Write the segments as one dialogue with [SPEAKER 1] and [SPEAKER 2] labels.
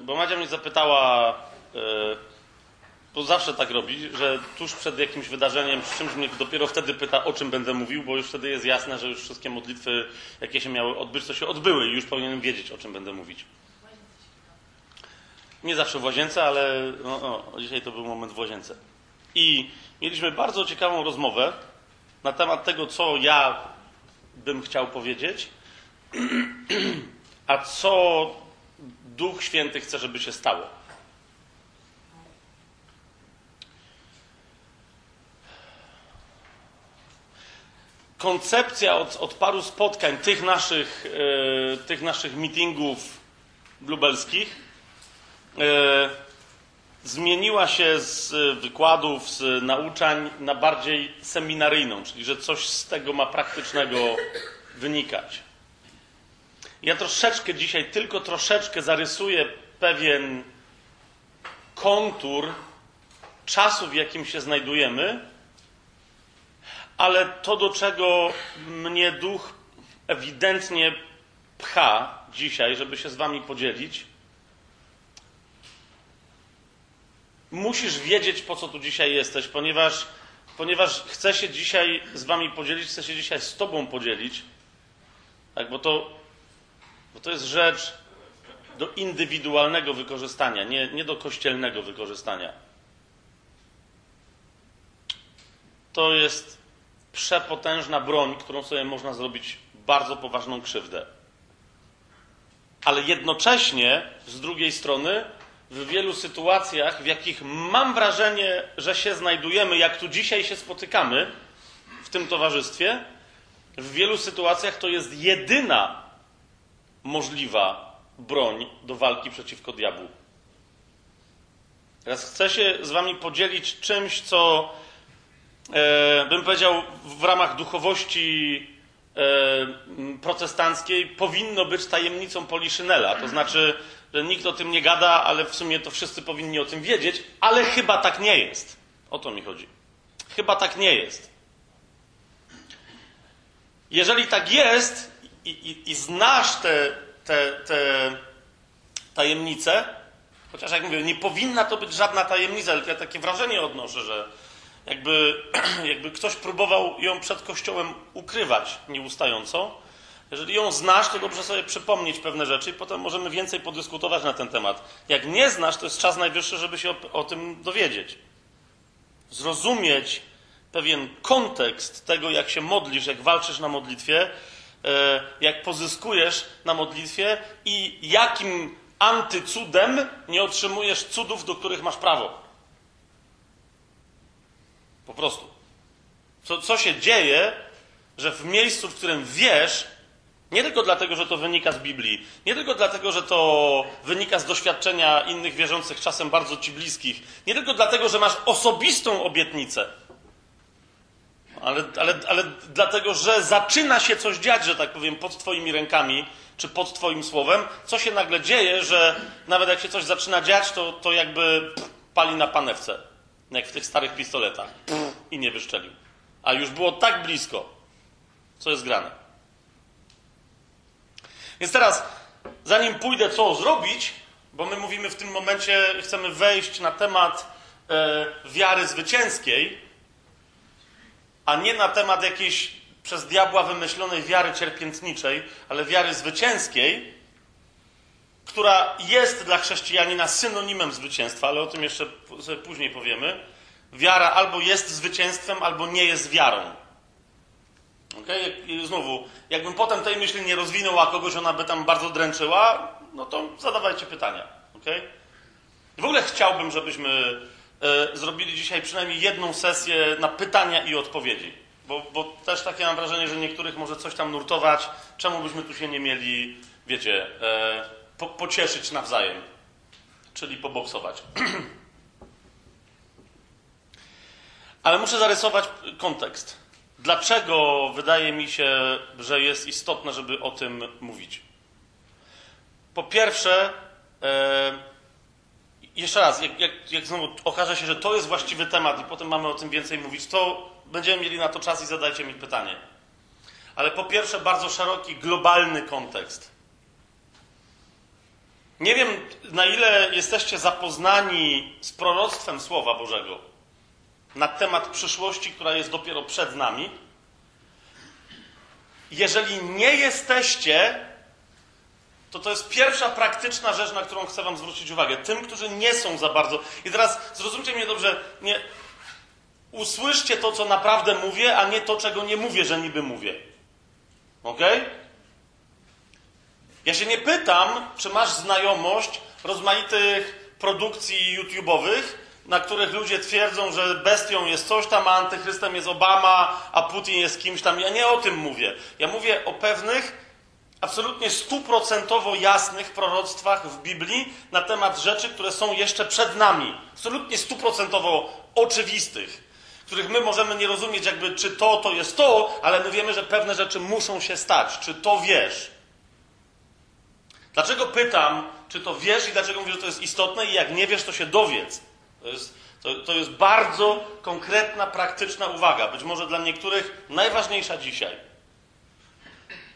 [SPEAKER 1] bo Madzia mnie zapytała, e, bo zawsze tak robi, że tuż przed jakimś wydarzeniem, przy czymś mnie dopiero wtedy pyta, o czym będę mówił, bo już wtedy jest jasne, że już wszystkie modlitwy, jakie się miały odbyć, to się odbyły i już powinienem wiedzieć, o czym będę mówić. Nie zawsze w łazience, ale no, dzisiaj to był moment w łazience. I mieliśmy bardzo ciekawą rozmowę na temat tego, co ja bym chciał powiedzieć, a co Duch Święty chce, żeby się stało. Koncepcja od, od paru spotkań tych naszych, e, tych naszych meetingów lubelskich e, zmieniła się z wykładów, z nauczań na bardziej seminaryjną, czyli że coś z tego ma praktycznego wynikać. Ja troszeczkę dzisiaj, tylko troszeczkę zarysuję pewien kontur czasu, w jakim się znajdujemy, ale to, do czego mnie duch ewidentnie pcha dzisiaj, żeby się z Wami podzielić, musisz wiedzieć, po co tu dzisiaj jesteś, ponieważ, ponieważ chcę się dzisiaj z Wami podzielić, chcę się dzisiaj z Tobą podzielić, tak, bo, to, bo to jest rzecz do indywidualnego wykorzystania, nie, nie do kościelnego wykorzystania. To jest przepotężna broń, którą sobie można zrobić bardzo poważną krzywdę. Ale jednocześnie, z drugiej strony, w wielu sytuacjach, w jakich mam wrażenie, że się znajdujemy, jak tu dzisiaj się spotykamy w tym towarzystwie, w wielu sytuacjach to jest jedyna możliwa broń do walki przeciwko diabłu. Teraz chcę się z Wami podzielić czymś, co e, bym powiedział w ramach duchowości e, protestanckiej powinno być tajemnicą Poliszynela. To znaczy, że nikt o tym nie gada, ale w sumie to wszyscy powinni o tym wiedzieć, ale chyba tak nie jest. O to mi chodzi. Chyba tak nie jest. Jeżeli tak jest i, i, i znasz te, te, te tajemnice, chociaż jak mówię, nie powinna to być żadna tajemnica, ale ja takie wrażenie odnoszę, że jakby, jakby ktoś próbował ją przed Kościołem ukrywać nieustająco, jeżeli ją znasz, to dobrze sobie przypomnieć pewne rzeczy i potem możemy więcej podyskutować na ten temat. Jak nie znasz, to jest czas najwyższy, żeby się o, o tym dowiedzieć. Zrozumieć pewien kontekst tego, jak się modlisz, jak walczysz na modlitwie, jak pozyskujesz na modlitwie i jakim antycudem nie otrzymujesz cudów, do których masz prawo. Po prostu. Co, co się dzieje, że w miejscu, w którym wiesz, nie tylko dlatego, że to wynika z Biblii, nie tylko dlatego, że to wynika z doświadczenia innych wierzących, czasem bardzo ci bliskich, nie tylko dlatego, że masz osobistą obietnicę, ale, ale, ale dlatego, że zaczyna się coś dziać, że tak powiem, pod Twoimi rękami, czy pod Twoim słowem, co się nagle dzieje, że nawet jak się coś zaczyna dziać, to, to jakby pali na panewce, jak w tych starych pistoletach, i nie wyszczelił. A już było tak blisko, co jest grane. Więc teraz, zanim pójdę, co zrobić, bo my mówimy w tym momencie, chcemy wejść na temat e, wiary zwycięskiej, a nie na temat jakiejś przez diabła wymyślonej wiary cierpiętniczej, ale wiary zwycięskiej, która jest dla chrześcijanina synonimem zwycięstwa, ale o tym jeszcze sobie później powiemy. Wiara albo jest zwycięstwem, albo nie jest wiarą. Okay? Znowu, jakbym potem tej myśli nie rozwinął, a kogoś ona by tam bardzo dręczyła, no to zadawajcie pytania. Okay? W ogóle chciałbym, żebyśmy zrobili dzisiaj przynajmniej jedną sesję na pytania i odpowiedzi. Bo, bo, też takie mam wrażenie, że niektórych może coś tam nurtować. Czemu byśmy tu się nie mieli, wiecie, e, po, pocieszyć nawzajem? Czyli poboksować. Ale muszę zarysować kontekst. Dlaczego wydaje mi się, że jest istotne, żeby o tym mówić? Po pierwsze, e, jeszcze raz, jak, jak, jak znowu okaże się, że to jest właściwy temat i potem mamy o tym więcej mówić, to będziemy mieli na to czas i zadajcie mi pytanie. Ale po pierwsze, bardzo szeroki, globalny kontekst. Nie wiem, na ile jesteście zapoznani z proroctwem Słowa Bożego na temat przyszłości, która jest dopiero przed nami. Jeżeli nie jesteście, to to jest pierwsza praktyczna rzecz, na którą chcę Wam zwrócić uwagę. Tym, którzy nie są za bardzo. I teraz zrozumcie mnie dobrze, nie. Usłyszcie to, co naprawdę mówię, a nie to, czego nie mówię, że niby mówię. Ok? Ja się nie pytam, czy masz znajomość rozmaitych produkcji YouTube'owych, na których ludzie twierdzą, że bestią jest coś tam, a antychrystem jest Obama, a Putin jest kimś tam. Ja nie o tym mówię. Ja mówię o pewnych absolutnie stuprocentowo jasnych proroctwach w Biblii na temat rzeczy, które są jeszcze przed nami. Absolutnie stuprocentowo oczywistych, których my możemy nie rozumieć, jakby czy to, to jest to, ale my wiemy, że pewne rzeczy muszą się stać. Czy to wiesz? Dlaczego pytam, czy to wiesz i dlaczego mówię, że to jest istotne i jak nie wiesz, to się dowiedz. To jest, to, to jest bardzo konkretna, praktyczna uwaga. Być może dla niektórych najważniejsza dzisiaj.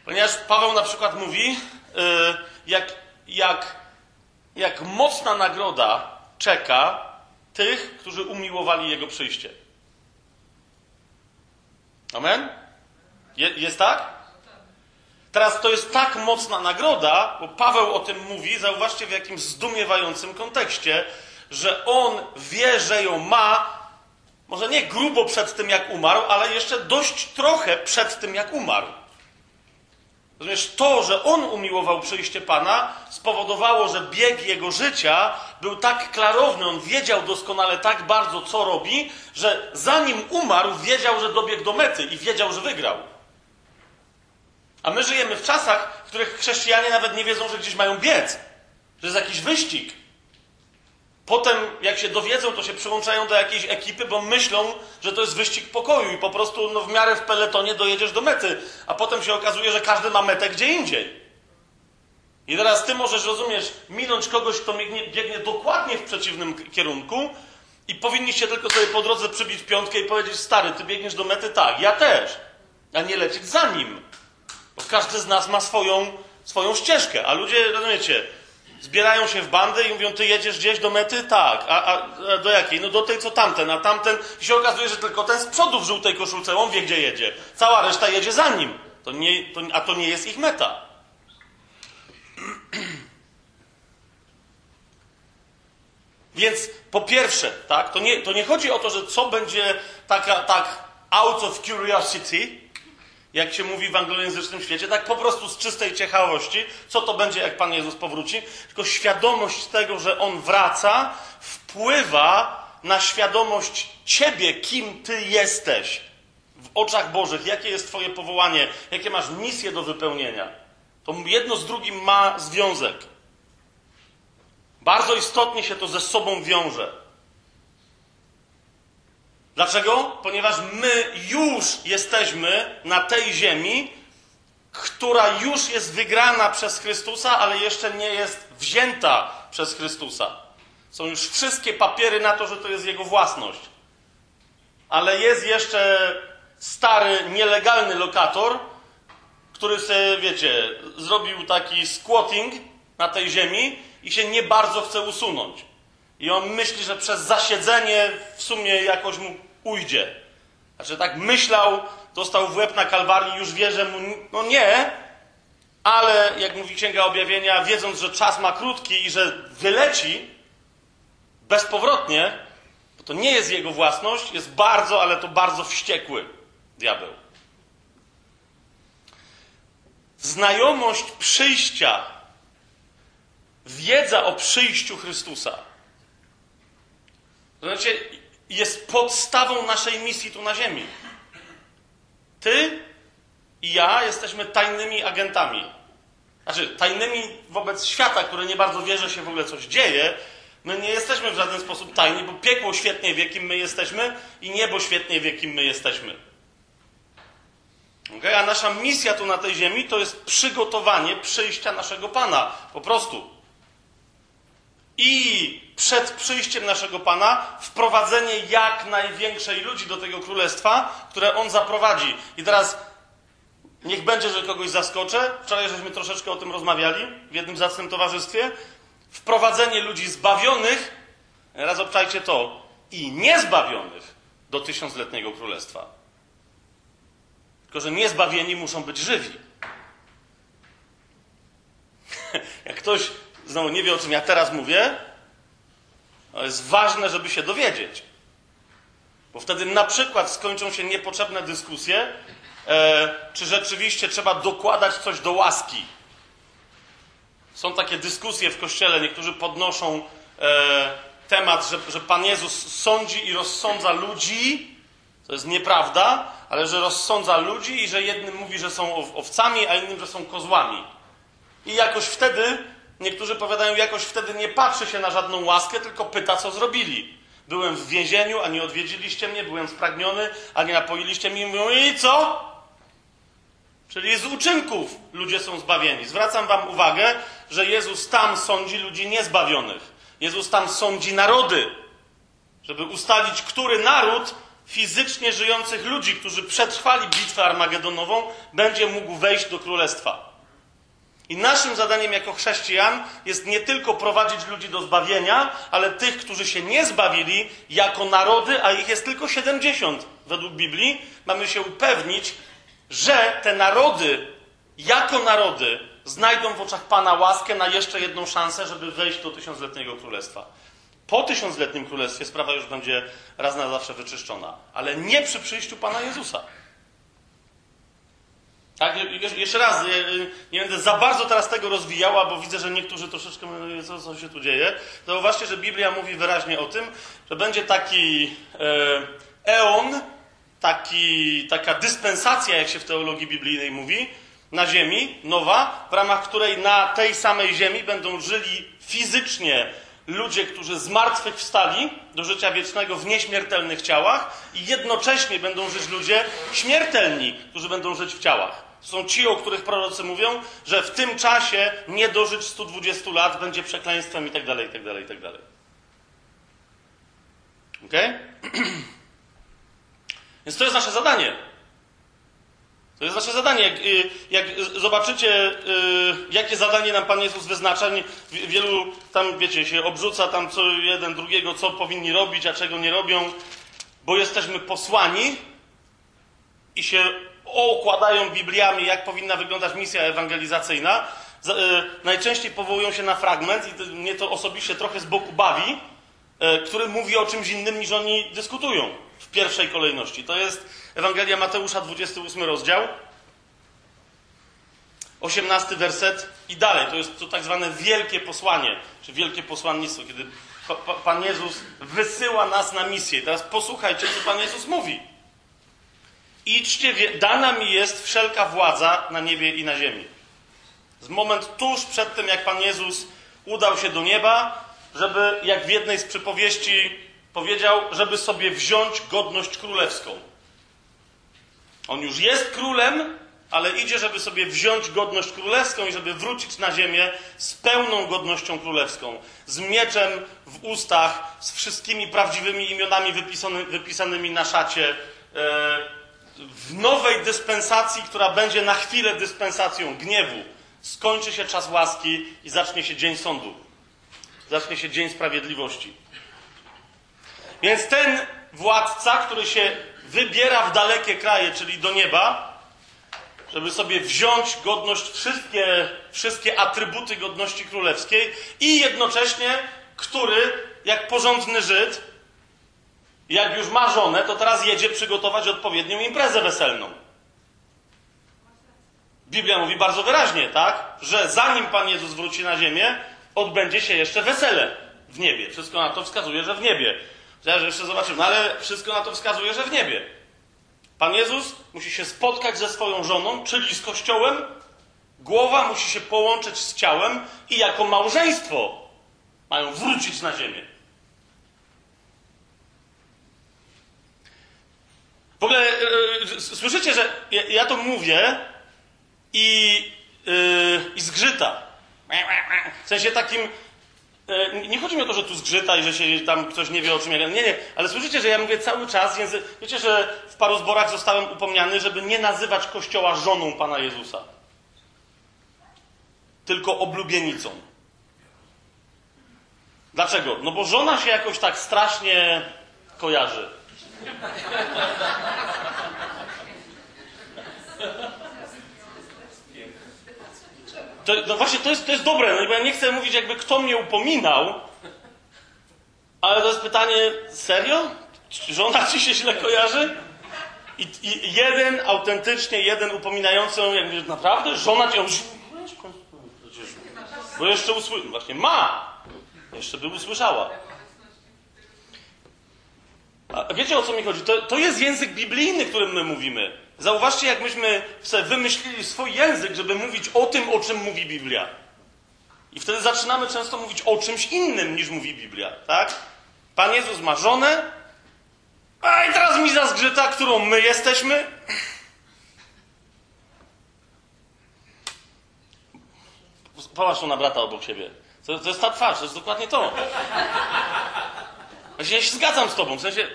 [SPEAKER 1] Ponieważ Paweł na przykład mówi, yy, jak, jak, jak mocna nagroda czeka tych, którzy umiłowali Jego przyjście. Amen? Je, jest tak? Teraz to jest tak mocna nagroda, bo Paweł o tym mówi, zauważcie w jakim zdumiewającym kontekście, że on wie, że ją ma, może nie grubo przed tym, jak umarł, ale jeszcze dość trochę przed tym, jak umarł. Rozumiesz, to, że on umiłował przyjście Pana, spowodowało, że bieg jego życia był tak klarowny, on wiedział doskonale tak bardzo, co robi, że zanim umarł, wiedział, że dobiegł do mety i wiedział, że wygrał. A my żyjemy w czasach, w których chrześcijanie nawet nie wiedzą, że gdzieś mają biec, że jest jakiś wyścig. Potem, jak się dowiedzą, to się przyłączają do jakiejś ekipy, bo myślą, że to jest wyścig pokoju i po prostu no, w miarę w peletonie dojedziesz do mety. A potem się okazuje, że każdy ma metę gdzie indziej. I teraz ty możesz, rozumiesz, minąć kogoś, kto biegnie, biegnie dokładnie w przeciwnym kierunku i powinniście tylko sobie po drodze przybić piątkę i powiedzieć, stary, ty biegniesz do mety? Tak, ja też. A nie lecieć za nim. Bo każdy z nas ma swoją, swoją ścieżkę, a ludzie, rozumiecie, zbierają się w bandy i mówią, ty jedziesz gdzieś do mety? Tak. A, a, a, do jakiej? No do tej, co tamten, a tamten... I się okazuje, że tylko ten z przodu w żółtej koszulce, on wie, gdzie jedzie. Cała reszta jedzie za nim. To nie, to, a to nie jest ich meta. Więc po pierwsze, tak, to nie, to nie chodzi o to, że co będzie taka, tak out of curiosity, jak się mówi w anglojęzycznym świecie, tak po prostu z czystej ciekawości, co to będzie, jak Pan Jezus powróci, tylko świadomość tego, że On wraca, wpływa na świadomość Ciebie, kim Ty jesteś w oczach Bożych, jakie jest Twoje powołanie, jakie masz misje do wypełnienia. To jedno z drugim ma związek. Bardzo istotnie się to ze sobą wiąże. Dlaczego? Ponieważ my już jesteśmy na tej ziemi, która już jest wygrana przez Chrystusa, ale jeszcze nie jest wzięta przez Chrystusa. Są już wszystkie papiery na to, że to jest jego własność. Ale jest jeszcze stary, nielegalny lokator, który sobie, wiecie, zrobił taki squatting na tej ziemi i się nie bardzo chce usunąć. I on myśli, że przez zasiedzenie w sumie jakoś mu ujdzie. Znaczy tak myślał, dostał w łeb na Kalwarii, już wie, że mu, no nie, ale jak mówi Księga Objawienia, wiedząc, że czas ma krótki i że wyleci bezpowrotnie, bo to nie jest jego własność, jest bardzo, ale to bardzo wściekły diabeł. Znajomość przyjścia, wiedza o przyjściu Chrystusa. Znaczy, jest podstawą naszej misji tu na Ziemi. Ty i ja jesteśmy tajnymi agentami. Znaczy, tajnymi wobec świata, który nie bardzo wie, że się w ogóle coś dzieje. My nie jesteśmy w żaden sposób tajni, bo piekło świetnie wie, kim my jesteśmy i niebo świetnie wie, kim my jesteśmy. Okay? A nasza misja tu na tej ziemi to jest przygotowanie przyjścia naszego Pana. Po prostu i przed przyjściem naszego Pana wprowadzenie jak największej ludzi do tego królestwa, które On zaprowadzi. I teraz niech będzie, że kogoś zaskoczę. Wczoraj żeśmy troszeczkę o tym rozmawiali w jednym zacnym towarzystwie. wprowadzenie ludzi zbawionych, raz obczajcie to, i niezbawionych do tysiącletniego królestwa. Tylko, że niezbawieni muszą być żywi. Jak ktoś znowu nie wie, o czym ja teraz mówię, to jest ważne, żeby się dowiedzieć. Bo wtedy na przykład skończą się niepotrzebne dyskusje, e, czy rzeczywiście trzeba dokładać coś do łaski. Są takie dyskusje w kościele, niektórzy podnoszą e, temat, że, że Pan Jezus sądzi i rozsądza ludzi. To jest nieprawda, ale że rozsądza ludzi i że jednym mówi, że są owcami, a innym, że są kozłami. I jakoś wtedy, niektórzy powiadają, jakoś wtedy nie patrzy się na żadną łaskę, tylko pyta, co zrobili. Byłem w więzieniu, a nie odwiedziliście mnie, byłem spragniony, a nie napoiliście mnie. Mówią, i co? Czyli z uczynków ludzie są zbawieni. Zwracam Wam uwagę, że Jezus tam sądzi ludzi niezbawionych. Jezus tam sądzi narody, żeby ustalić, który naród fizycznie żyjących ludzi, którzy przetrwali bitwę armagedonową, będzie mógł wejść do królestwa. I naszym zadaniem jako chrześcijan jest nie tylko prowadzić ludzi do zbawienia, ale tych, którzy się nie zbawili, jako narody, a ich jest tylko 70 według Biblii, mamy się upewnić, że te narody, jako narody, znajdą w oczach Pana łaskę na jeszcze jedną szansę, żeby wejść do tysiącletniego królestwa. Po tysiącletnim królestwie sprawa już będzie raz na zawsze wyczyszczona, ale nie przy przyjściu Pana Jezusa. Tak, jeszcze raz, nie będę za bardzo teraz tego rozwijała, bo widzę, że niektórzy troszeczkę mówią, co, co się tu dzieje. Zauważcie, że Biblia mówi wyraźnie o tym, że będzie taki e, eon, taki, taka dyspensacja, jak się w teologii biblijnej mówi, na ziemi, nowa, w ramach której na tej samej ziemi będą żyli fizycznie ludzie, którzy z martwych wstali do życia wiecznego w nieśmiertelnych ciałach i jednocześnie będą żyć ludzie śmiertelni, którzy będą żyć w ciałach. To są ci, o których prorocy mówią, że w tym czasie nie dożyć 120 lat będzie przekleństwem i tak dalej, i tak dalej, i tak dalej. Ok? Więc to jest nasze zadanie. To jest nasze zadanie. Jak, y, jak zobaczycie, y, jakie zadanie nam Pan Jezus wyznacza, wielu tam, wiecie, się obrzuca tam co jeden drugiego, co powinni robić, a czego nie robią, bo jesteśmy posłani i się okładają Bibliami, jak powinna wyglądać misja ewangelizacyjna. Y, najczęściej powołują się na fragment, i mnie to osobiście trochę z boku bawi, który mówi o czymś innym niż oni dyskutują w pierwszej kolejności. To jest Ewangelia Mateusza, 28 rozdział, 18 werset i dalej. To jest to tak zwane wielkie posłanie, czy wielkie posłannictwo, kiedy Pan Jezus wysyła nas na misję. Teraz posłuchajcie, co Pan Jezus mówi. Idźcie, dana mi jest wszelka władza na niebie i na ziemi. Z moment tuż przed tym, jak Pan Jezus udał się do nieba, żeby, jak w jednej z przypowieści powiedział, żeby sobie wziąć godność królewską. On już jest królem, ale idzie, żeby sobie wziąć godność królewską i żeby wrócić na ziemię z pełną godnością królewską, z mieczem w ustach, z wszystkimi prawdziwymi imionami wypisany, wypisanymi na szacie, e, w nowej dyspensacji, która będzie na chwilę dyspensacją gniewu. Skończy się czas łaski i zacznie się dzień sądu. Zacznie się dzień sprawiedliwości. Więc ten władca, który się wybiera w dalekie kraje, czyli do nieba, żeby sobie wziąć godność, wszystkie, wszystkie atrybuty godności królewskiej i jednocześnie, który, jak porządny Żyd, jak już ma żonę, to teraz jedzie przygotować odpowiednią imprezę weselną. Biblia mówi bardzo wyraźnie, tak? Że zanim Pan Jezus wróci na ziemię, odbędzie się jeszcze wesele w niebie. Wszystko na to wskazuje, że w niebie. Zaraz jeszcze zobaczymy, no ale wszystko na to wskazuje, że w niebie. Pan Jezus musi się spotkać ze swoją żoną, czyli z Kościołem. Głowa musi się połączyć z ciałem i jako małżeństwo mają wrócić na ziemię. W ogóle yy, słyszycie, że ja, ja, to mówię i, yy, i zgrzyta. W sensie takim nie chodzi mi o to, że tu zgrzyta i że się tam ktoś nie wie o czym ja Nie, nie, ale słyszycie, że ja mówię cały czas język... Wiecie, że w paru zborach zostałem upomniany, żeby nie nazywać Kościoła żoną Pana Jezusa. Tylko oblubienicą. Dlaczego? No bo żona się jakoś tak strasznie kojarzy. To, no właśnie, to jest, to jest dobre, no bo ja nie chcę mówić jakby kto mnie upominał, ale to jest pytanie, serio? Żona ci się źle kojarzy? I, I, jeden, autentycznie jeden upominający, ją, jakby naprawdę? Żona cię... Bo jeszcze usłyszała, właśnie ma! Jeszcze by usłyszała. A wiecie o co mi chodzi? To, to jest język biblijny, którym my mówimy. Zauważcie, jak myśmy sobie wymyślili swój język, żeby mówić o tym, o czym mówi Biblia. I wtedy zaczynamy często mówić o czymś innym, niż mówi Biblia, tak? Pan Jezus ma żonę, a i teraz mi zazgrzyta, którą my jesteśmy. Popatrz na brata obok siebie. To, to jest ta twarz, to jest dokładnie to. Ja się zgadzam z tobą, w sensie...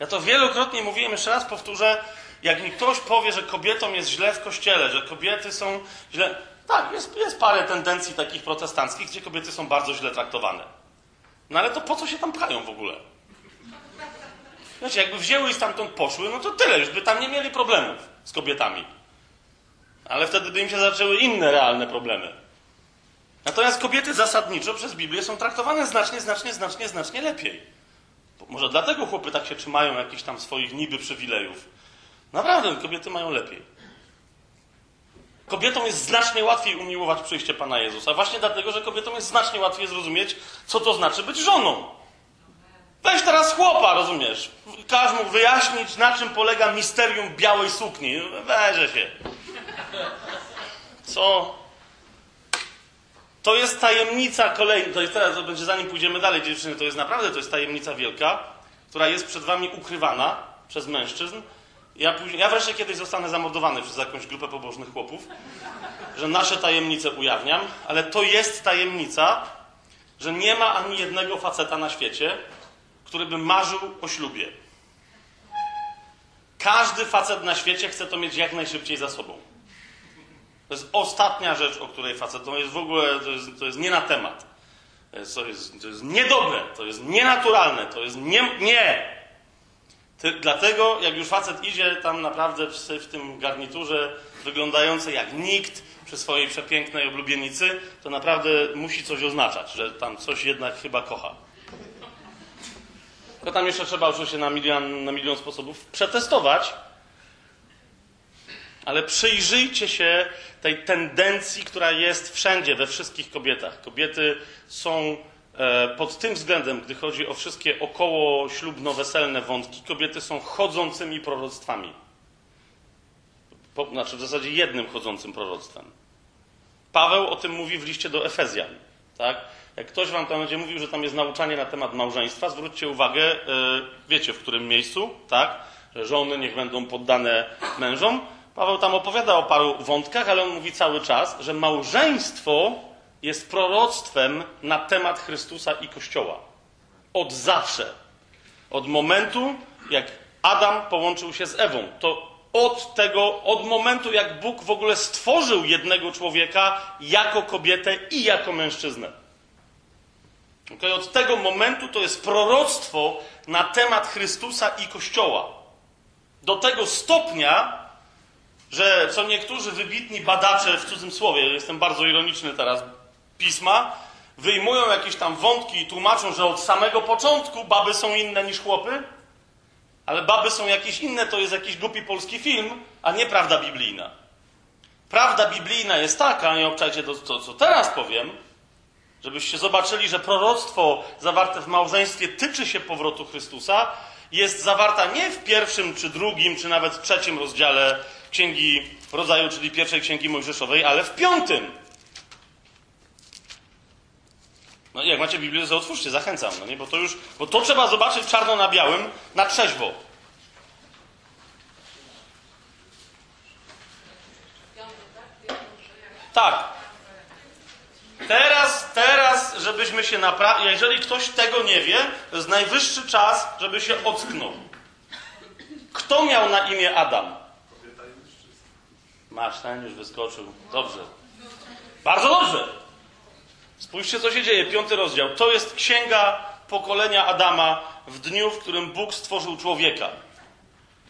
[SPEAKER 1] Ja to wielokrotnie mówiłem, jeszcze raz powtórzę, jak mi ktoś powie, że kobietom jest źle w kościele, że kobiety są źle... Tak, jest, jest parę tendencji takich protestanckich, gdzie kobiety są bardzo źle traktowane. No ale to po co się tam pchają w ogóle? Znaczy, jakby wzięły i stamtąd poszły, no to tyle, już by tam nie mieli problemów z kobietami. Ale wtedy by im się zaczęły inne realne problemy. Natomiast kobiety zasadniczo przez Biblię są traktowane znacznie, znacznie, znacznie, znacznie lepiej. Może dlatego chłopy tak się trzymają jakichś tam swoich niby przywilejów. Naprawdę, kobiety mają lepiej. Kobietom jest znacznie łatwiej umiłować przyjście Pana Jezusa, właśnie dlatego, że kobietom jest znacznie łatwiej zrozumieć, co to znaczy być żoną. Weź teraz chłopa, rozumiesz? Każ mu wyjaśnić, na czym polega misterium białej sukni. Weże się. Co? To jest tajemnica kolejna. To jest teraz, to będzie zanim pójdziemy dalej, dziewczyny, to jest naprawdę, to jest tajemnica wielka, która jest przed wami ukrywana przez mężczyzn. Ja, później, ja wreszcie kiedyś zostanę zamordowany przez jakąś grupę pobożnych chłopów, że nasze tajemnice ujawniam, ale to jest tajemnica, że nie ma ani jednego faceta na świecie, który by marzył o ślubie. Każdy facet na świecie chce to mieć jak najszybciej za sobą. To jest ostatnia rzecz, o której facet. To jest w ogóle, to jest, to jest nie na temat. To jest, to jest, to jest niedobre, to jest nienaturalne, to jest nie. nie. Ty, dlatego, jak już facet idzie tam naprawdę w, w tym garniturze, wyglądający jak nikt, przy swojej przepięknej oblubienicy, to naprawdę musi coś oznaczać, że tam coś jednak chyba kocha. To tam jeszcze trzeba oczywiście na milion, na milion sposobów przetestować, ale przyjrzyjcie się tej tendencji, która jest wszędzie, we wszystkich kobietach. Kobiety są e, pod tym względem, gdy chodzi o wszystkie około ślubno-weselne wątki, kobiety są chodzącymi proroctwami. Po, znaczy w zasadzie jednym chodzącym proroctwem. Paweł o tym mówi w liście do Efezjan. Tak? Jak ktoś wam tam będzie mówił, że tam jest nauczanie na temat małżeństwa, zwróćcie uwagę, e, wiecie w którym miejscu, tak? Że żony niech będą poddane mężom. Paweł tam opowiada o paru wątkach, ale on mówi cały czas, że małżeństwo jest proroctwem na temat Chrystusa i Kościoła. Od zawsze. Od momentu, jak Adam połączył się z Ewą. To od tego, od momentu, jak Bóg w ogóle stworzył jednego człowieka jako kobietę i jako mężczyznę. Okay? Od tego momentu to jest proroctwo na temat Chrystusa i Kościoła. Do tego stopnia, że co niektórzy wybitni badacze, w cudzym słowie, jestem bardzo ironiczny teraz, pisma, wyjmują jakieś tam wątki i tłumaczą, że od samego początku baby są inne niż chłopy, ale baby są jakieś inne, to jest jakiś głupi polski film, a nie prawda biblijna. Prawda biblijna jest taka, nie obczajcie to, to, co teraz powiem, żebyście zobaczyli, że proroctwo zawarte w małżeństwie tyczy się powrotu Chrystusa, jest zawarta nie w pierwszym, czy drugim, czy nawet trzecim rozdziale Księgi Rodzaju, czyli pierwszej Księgi Mojżeszowej, ale w piątym. No jak macie Biblię, to otwórzcie, zachęcam, no nie? Bo to już, bo to trzeba zobaczyć czarno na białym, na trzeźwo. Tak. Teraz, teraz, żebyśmy się naprawdę. Jeżeli ktoś tego nie wie, to jest najwyższy czas, żeby się ocknął. Kto miał na imię Adam? Masz, ten już wyskoczył. Dobrze. Bardzo dobrze. Spójrzcie, co się dzieje. Piąty rozdział. To jest księga pokolenia Adama w dniu, w którym Bóg stworzył człowieka.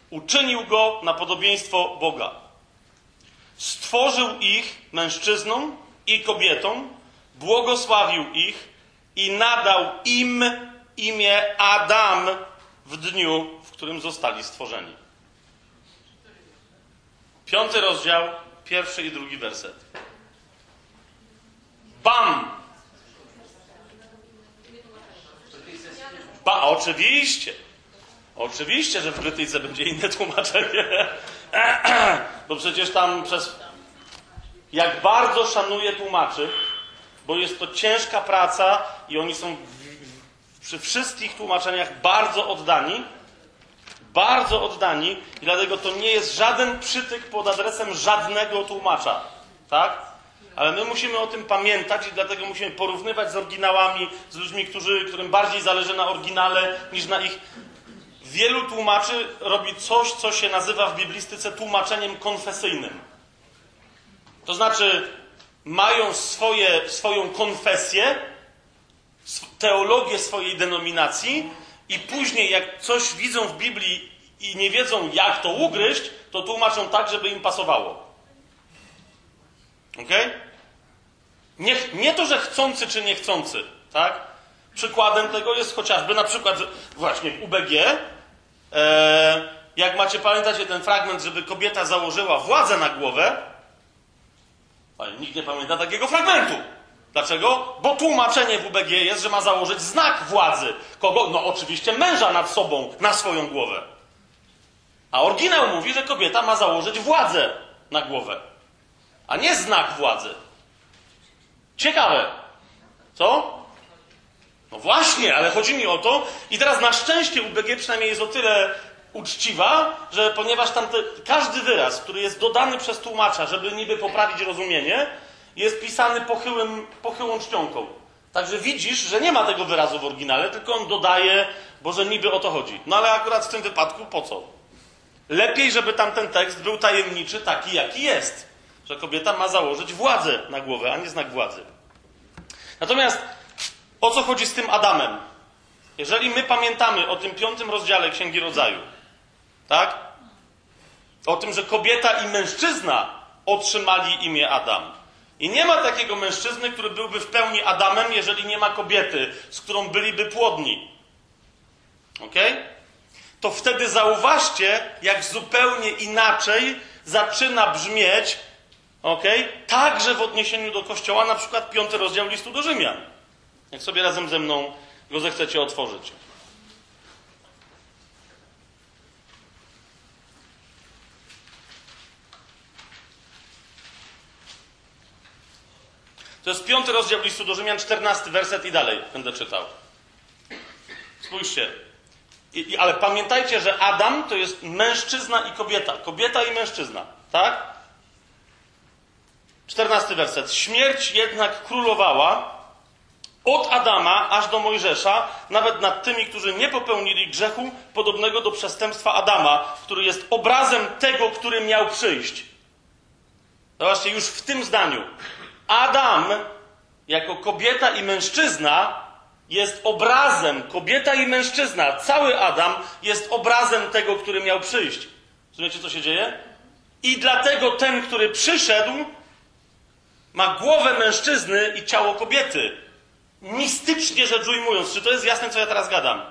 [SPEAKER 1] Uczynił go na podobieństwo Boga. Stworzył ich mężczyzną i kobietą, błogosławił ich i nadał im imię Adam w dniu, w którym zostali stworzeni. Piąty rozdział, pierwszy i drugi werset. Bam! Ba, oczywiście. Oczywiście, że w krytyce będzie inne tłumaczenie. Bo przecież tam przez. Jak bardzo szanuję tłumaczy, bo jest to ciężka praca i oni są w, w, przy wszystkich tłumaczeniach bardzo oddani. Bardzo oddani, i dlatego to nie jest żaden przytyk pod adresem żadnego tłumacza. Tak? Ale my musimy o tym pamiętać i dlatego musimy porównywać z oryginałami, z ludźmi, którzy, którym bardziej zależy na oryginale niż na ich. Wielu tłumaczy robi coś, co się nazywa w biblistyce tłumaczeniem konfesyjnym. To znaczy, mają swoje, swoją konfesję, teologię swojej denominacji, i później, jak coś widzą w Biblii i nie wiedzą, jak to ugryźć, to tłumaczą tak, żeby im pasowało. Ok? Nie, nie to, że chcący czy niechcący, tak? Przykładem tego jest chociażby na przykład, właśnie w UBG, e, jak macie pamiętać ten fragment, żeby kobieta założyła władzę na głowę, ale nikt nie pamięta takiego fragmentu. Dlaczego? Bo tłumaczenie w UBG jest, że ma założyć znak władzy. Kogo? No oczywiście męża nad sobą, na swoją głowę. A oryginał mówi, że kobieta ma założyć władzę na głowę, a nie znak władzy. Ciekawe. Co? No właśnie, ale chodzi mi o to, i teraz na szczęście UBG przynajmniej jest o tyle uczciwa, że ponieważ tam każdy wyraz, który jest dodany przez tłumacza, żeby niby poprawić rozumienie, jest pisany pochyłym, pochyłą czcionką. Także widzisz, że nie ma tego wyrazu w oryginale, tylko on dodaje, bo że niby o to chodzi. No ale akurat w tym wypadku po co? Lepiej, żeby tamten tekst był tajemniczy, taki jaki jest. Że kobieta ma założyć władzę na głowę, a nie znak władzy. Natomiast o co chodzi z tym Adamem? Jeżeli my pamiętamy o tym piątym rozdziale Księgi Rodzaju, tak? O tym, że kobieta i mężczyzna otrzymali imię Adam. I nie ma takiego mężczyzny, który byłby w pełni Adamem, jeżeli nie ma kobiety, z którą byliby płodni. Ok? To wtedy zauważcie, jak zupełnie inaczej zaczyna brzmieć, ok? Także w odniesieniu do Kościoła, na przykład piąty rozdział listu do Rzymian. Jak sobie razem ze mną go zechcecie otworzyć. To jest piąty rozdział listu do Rzymian, czternasty werset i dalej będę czytał. Spójrzcie. I, i, ale pamiętajcie, że Adam to jest mężczyzna i kobieta. Kobieta i mężczyzna. Tak? Czternasty werset. Śmierć jednak królowała od Adama aż do Mojżesza, nawet nad tymi, którzy nie popełnili grzechu podobnego do przestępstwa Adama, który jest obrazem tego, który miał przyjść. Zobaczcie, już w tym zdaniu. Adam, jako kobieta i mężczyzna, jest obrazem, kobieta i mężczyzna, cały Adam jest obrazem tego, który miał przyjść. Rozumiecie, co się dzieje? I dlatego ten, który przyszedł, ma głowę mężczyzny i ciało kobiety. Mistycznie rzecz ujmując, czy to jest jasne, co ja teraz gadam?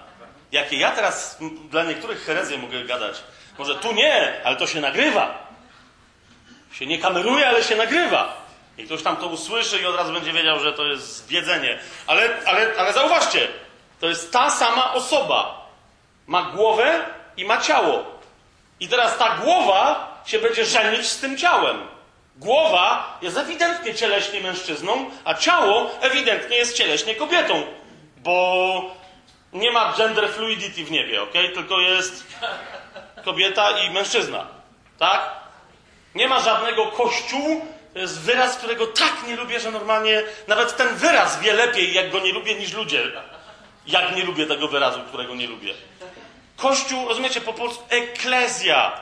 [SPEAKER 1] Jakie ja teraz dla niektórych herezje mogę gadać? Może tu nie, ale to się nagrywa. Się nie kameruje, ale się nagrywa. I ktoś tam to usłyszy i od razu będzie wiedział, że to jest zwiedzenie. Ale, ale, ale zauważcie, to jest ta sama osoba. Ma głowę i ma ciało. I teraz ta głowa się będzie żenić z tym ciałem. Głowa jest ewidentnie cieleśnie mężczyzną, a ciało ewidentnie jest cieleśnie kobietą. Bo nie ma gender fluidity w niebie, ok? Tylko jest kobieta i mężczyzna. Tak? Nie ma żadnego kościół, to jest wyraz, którego tak nie lubię, że normalnie nawet ten wyraz wie lepiej, jak go nie lubię, niż ludzie. Jak nie lubię tego wyrazu, którego nie lubię. Kościół, rozumiecie, po polsku eklezja.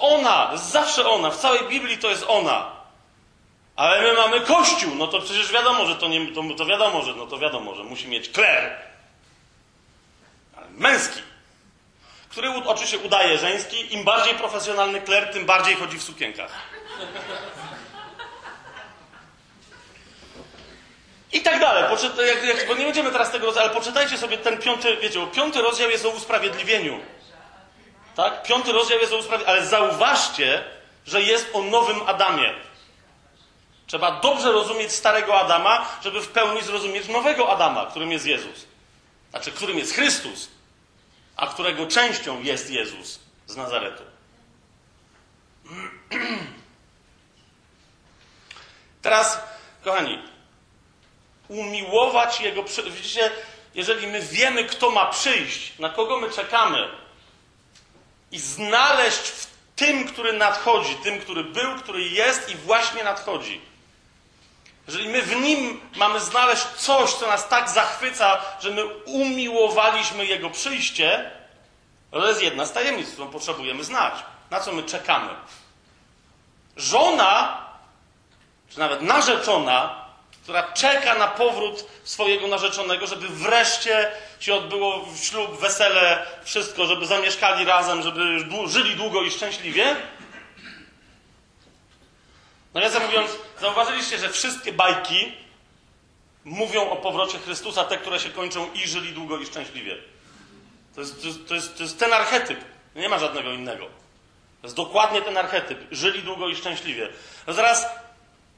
[SPEAKER 1] Ona, zawsze ona. W całej Biblii to jest ona. Ale my mamy kościół, no to przecież wiadomo, że to nie, to, to wiadomo, że no to wiadomo, że musi mieć kler. Męski. Który oczywiście udaje żeński. Im bardziej profesjonalny kler, tym bardziej chodzi w sukienkach. I tak dalej. Poczyta, jak, jak, bo nie będziemy teraz tego ale poczytajcie sobie ten piąty, wiecie, bo piąty rozdział jest o usprawiedliwieniu. Tak? Piąty rozdział jest o usprawiedliwieniu. Ale zauważcie, że jest o nowym Adamie. Trzeba dobrze rozumieć starego Adama, żeby w pełni zrozumieć nowego Adama, którym jest Jezus. Znaczy, którym jest Chrystus, a którego częścią jest Jezus z Nazaretu. Teraz, kochani, umiłować Jego. Widzicie, jeżeli my wiemy, kto ma przyjść, na kogo my czekamy, i znaleźć w tym, który nadchodzi, tym, który był, który jest i właśnie nadchodzi. Jeżeli my w nim mamy znaleźć coś, co nas tak zachwyca, że my umiłowaliśmy Jego przyjście, to jest jedna z tajemnic, którą potrzebujemy znać. Na co my czekamy? Żona, czy nawet narzeczona, która czeka na powrót swojego narzeczonego, żeby wreszcie się odbyło ślub, wesele, wszystko, żeby zamieszkali razem, żeby żyli długo i szczęśliwie. Nawiasem mówiąc, zauważyliście, że wszystkie bajki mówią o powrocie Chrystusa, te, które się kończą i żyli długo i szczęśliwie. To jest, to to jest, to jest ten archetyp. Nie ma żadnego innego. To jest dokładnie ten archetyp. Żyli długo i szczęśliwie. No zaraz,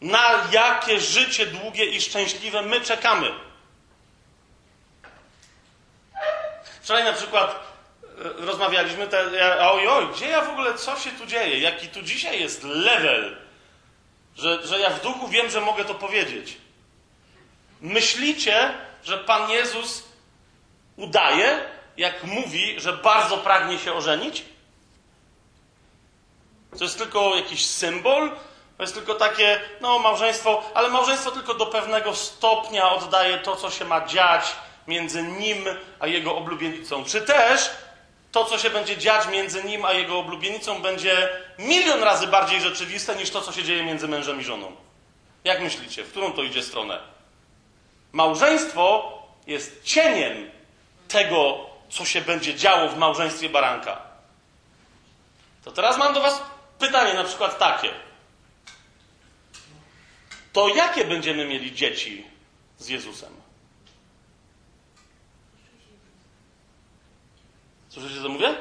[SPEAKER 1] na jakie życie długie i szczęśliwe my czekamy? Wczoraj na przykład e, rozmawialiśmy, te, ja, oj, oj, gdzie ja w ogóle, co się tu dzieje? Jaki tu dzisiaj jest level? Że, że ja w duchu wiem, że mogę to powiedzieć. Myślicie, że Pan Jezus udaje, jak mówi, że bardzo pragnie się ożenić? To jest tylko jakiś symbol? To jest tylko takie, no, małżeństwo, ale małżeństwo tylko do pewnego stopnia oddaje to, co się ma dziać między nim a jego oblubienicą. Czy też to, co się będzie dziać między nim a jego oblubienicą, będzie milion razy bardziej rzeczywiste niż to, co się dzieje między mężem i żoną? Jak myślicie, w którą to idzie stronę? Małżeństwo jest cieniem tego, co się będzie działo w małżeństwie baranka. To teraz mam do Was pytanie, na przykład takie. To jakie będziemy mieli dzieci z Jezusem? Słyszycie, co mówię?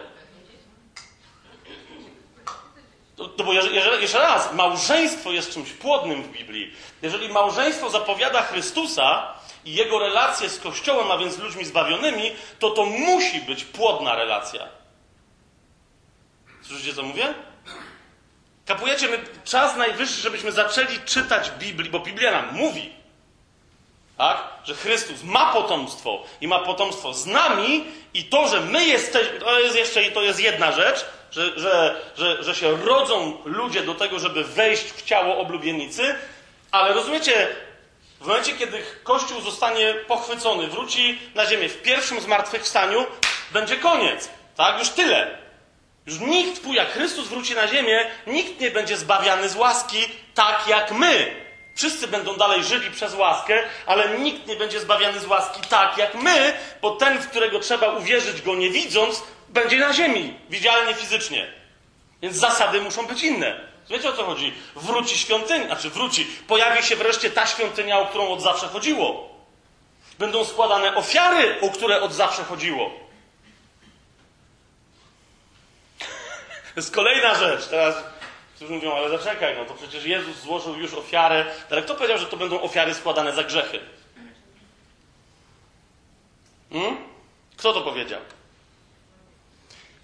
[SPEAKER 1] To, to bo jeżeli, jeżeli, jeszcze raz, małżeństwo jest czymś płodnym w Biblii. Jeżeli małżeństwo zapowiada Chrystusa i jego relacje z Kościołem, a więc z ludźmi zbawionymi, to to musi być płodna relacja. Słyszycie, co mówię? Kapujecie, my, czas najwyższy, żebyśmy zaczęli czytać Biblię, bo Biblia nam mówi, tak? że Chrystus ma potomstwo i ma potomstwo z nami i to, że my jesteśmy, to jest jeszcze to jest jedna rzecz, że, że, że, że się rodzą ludzie do tego, żeby wejść w ciało oblubienicy, ale rozumiecie, w momencie, kiedy Kościół zostanie pochwycony, wróci na ziemię w pierwszym zmartwychwstaniu, będzie koniec. Tak? Już tyle. Już nikt, jak Chrystus wróci na ziemię, nikt nie będzie zbawiany z łaski tak jak my. Wszyscy będą dalej żyli przez łaskę, ale nikt nie będzie zbawiany z łaski tak jak my, bo ten, w którego trzeba uwierzyć go nie widząc, będzie na ziemi, widzialnie fizycznie. Więc zasady muszą być inne. Wiecie o co chodzi? Wróci świątynia, znaczy wróci, pojawi się wreszcie ta świątynia, o którą od zawsze chodziło. Będą składane ofiary, o które od zawsze chodziło. To jest kolejna rzecz. Teraz którzy mówią, ale zaczekaj, no to przecież Jezus złożył już ofiarę. Ale kto powiedział, że to będą ofiary składane za grzechy? Hmm? Kto to powiedział?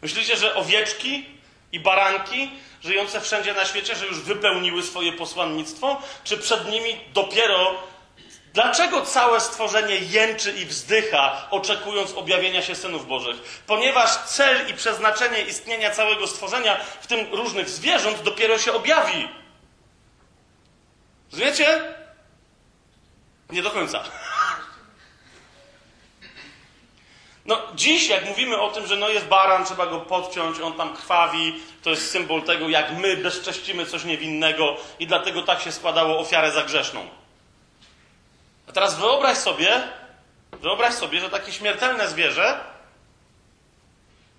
[SPEAKER 1] Myślicie, że owieczki i baranki żyjące wszędzie na świecie, że już wypełniły swoje posłannictwo? Czy przed nimi dopiero Dlaczego całe stworzenie jęczy i wzdycha, oczekując objawienia się synów Bożych? Ponieważ cel i przeznaczenie istnienia całego stworzenia, w tym różnych zwierząt, dopiero się objawi. Rozumiecie? Nie do końca. No, dziś, jak mówimy o tym, że no jest baran, trzeba go podciąć, on tam krwawi, to jest symbol tego, jak my bezcześcimy coś niewinnego i dlatego tak się składało ofiarę za grzeszną. A teraz wyobraź sobie, wyobraź sobie, że takie śmiertelne zwierzę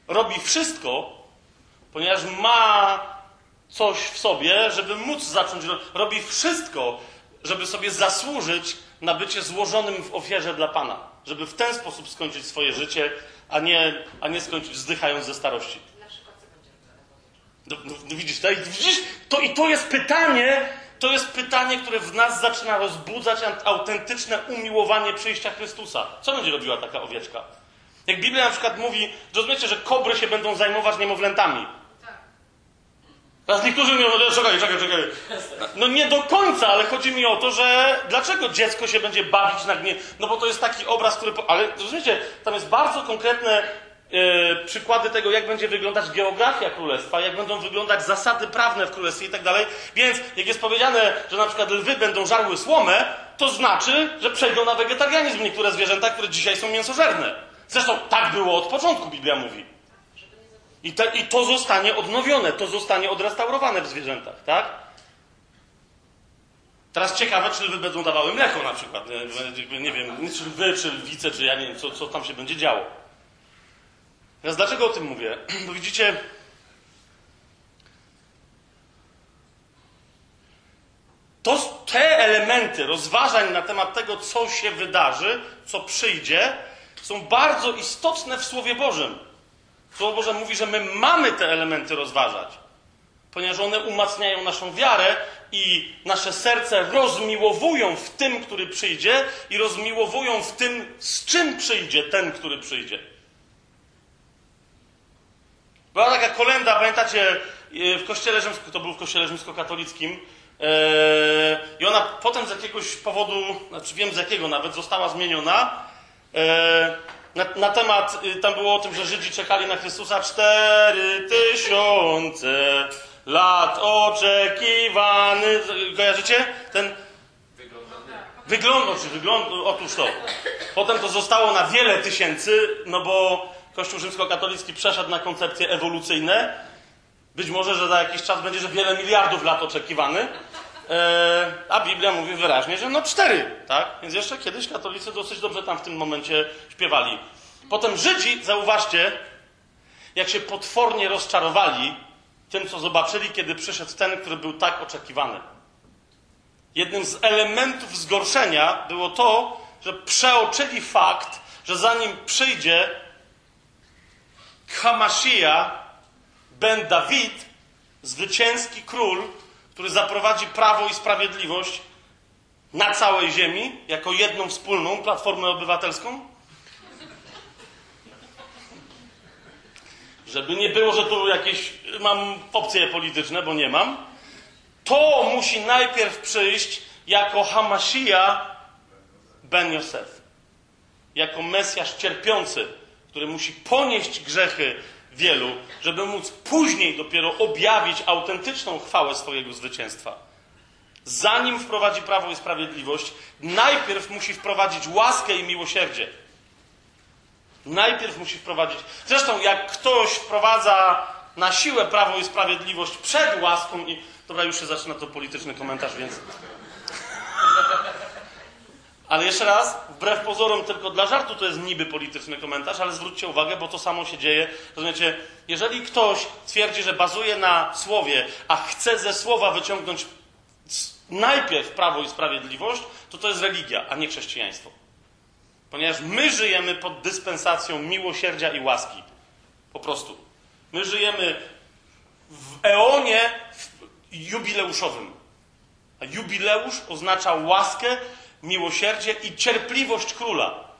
[SPEAKER 1] robi wszystko, ponieważ ma coś w sobie, żeby móc zacząć. Robi wszystko, żeby sobie zasłużyć na bycie złożonym w ofierze dla Pana. Żeby w ten sposób skończyć swoje życie, a nie, a nie skończyć zdychając ze starości. No, no, no widzisz, to, widzisz to, i to jest pytanie, to jest pytanie, które w nas zaczyna rozbudzać autentyczne umiłowanie przyjścia Chrystusa. Co będzie robiła taka owieczka? Jak Biblia na przykład mówi, rozumiecie, że kobry się będą zajmować niemowlętami. Teraz niektórzy mówią, no, czekaj, czekaj, czekaj. No nie do końca, ale chodzi mi o to, że dlaczego dziecko się będzie bawić na gnie? No bo to jest taki obraz, który... Ale rozumiecie, tam jest bardzo konkretne e, przykłady tego, jak będzie wyglądać geografia królestwa, jak będą wyglądać zasady prawne w królestwie i tak dalej. Więc jak jest powiedziane, że na przykład lwy będą żarły słomę, to znaczy, że przejdą na wegetarianizm niektóre zwierzęta, które dzisiaj są mięsożerne. Zresztą tak było od początku, Biblia mówi. I, te, I to zostanie odnowione, to zostanie odrestaurowane w zwierzętach, tak? Teraz ciekawe, czy lwy będą dawały mleko na przykład. Nie, nie wiem, czy lwy, czy lwice, czy ja nie wiem, co, co tam się będzie działo. Teraz dlaczego o tym mówię? Bo widzicie, to, te elementy rozważań na temat tego, co się wydarzy, co przyjdzie, są bardzo istotne w Słowie Bożym. Słowo Boże mówi, że my mamy te elementy rozważać, ponieważ one umacniają naszą wiarę i nasze serce rozmiłowują w tym, który przyjdzie i rozmiłowują w tym, z czym przyjdzie ten, który przyjdzie. Była taka kolenda, pamiętacie, e, w kościele rzymskim, to był w kościele rzymskokatolickim, e, i ona potem z jakiegoś powodu, znaczy wiem z jakiego nawet, została zmieniona. E, na, na, temat, y, tam było o tym, że Żydzi czekali na Chrystusa cztery tysiące lat oczekiwany. Kojarzycie? Ten wygląd, czy wygląd, otóż to. Potem to zostało na wiele tysięcy, no bo Kościół rzymskokatolicki przeszedł na koncepcje ewolucyjne. Być może, że za jakiś czas będzie, że wiele miliardów lat oczekiwany. E, a Biblia mówi wyraźnie, że no cztery, tak? Więc jeszcze kiedyś katolicy dosyć dobrze tam w tym momencie śpiewali. Potem Żydzi, zauważcie, jak się potwornie rozczarowali tym, co zobaczyli, kiedy przyszedł ten, który był tak oczekiwany. Jednym z elementów zgorszenia było to, że przeoczyli fakt, że zanim przyjdzie Hamashia ben Dawid, zwycięski król, który zaprowadzi prawo i sprawiedliwość na całej ziemi, jako jedną wspólną platformę obywatelską? Żeby nie było, że tu jakieś mam opcje polityczne, bo nie mam. To musi najpierw przyjść jako Hamashia ben Yosef. Jako Mesjasz cierpiący, który musi ponieść grzechy wielu, żeby móc później dopiero objawić autentyczną chwałę swojego zwycięstwa. Zanim wprowadzi prawo i sprawiedliwość, najpierw musi wprowadzić łaskę i miłosierdzie. Najpierw musi wprowadzić. Zresztą, jak ktoś wprowadza na siłę prawo i sprawiedliwość przed łaską i. Dobra, już się zaczyna to polityczny komentarz, więc. Ale jeszcze raz, wbrew pozorom, tylko dla żartu to jest niby polityczny komentarz, ale zwróćcie uwagę, bo to samo się dzieje. Rozumiecie, jeżeli ktoś twierdzi, że bazuje na słowie, a chce ze słowa wyciągnąć najpierw prawo i sprawiedliwość, to to jest religia, a nie chrześcijaństwo. Ponieważ my żyjemy pod dyspensacją miłosierdzia i łaski. Po prostu. My żyjemy w eonie jubileuszowym. A jubileusz oznacza łaskę miłosierdzie i cierpliwość króla.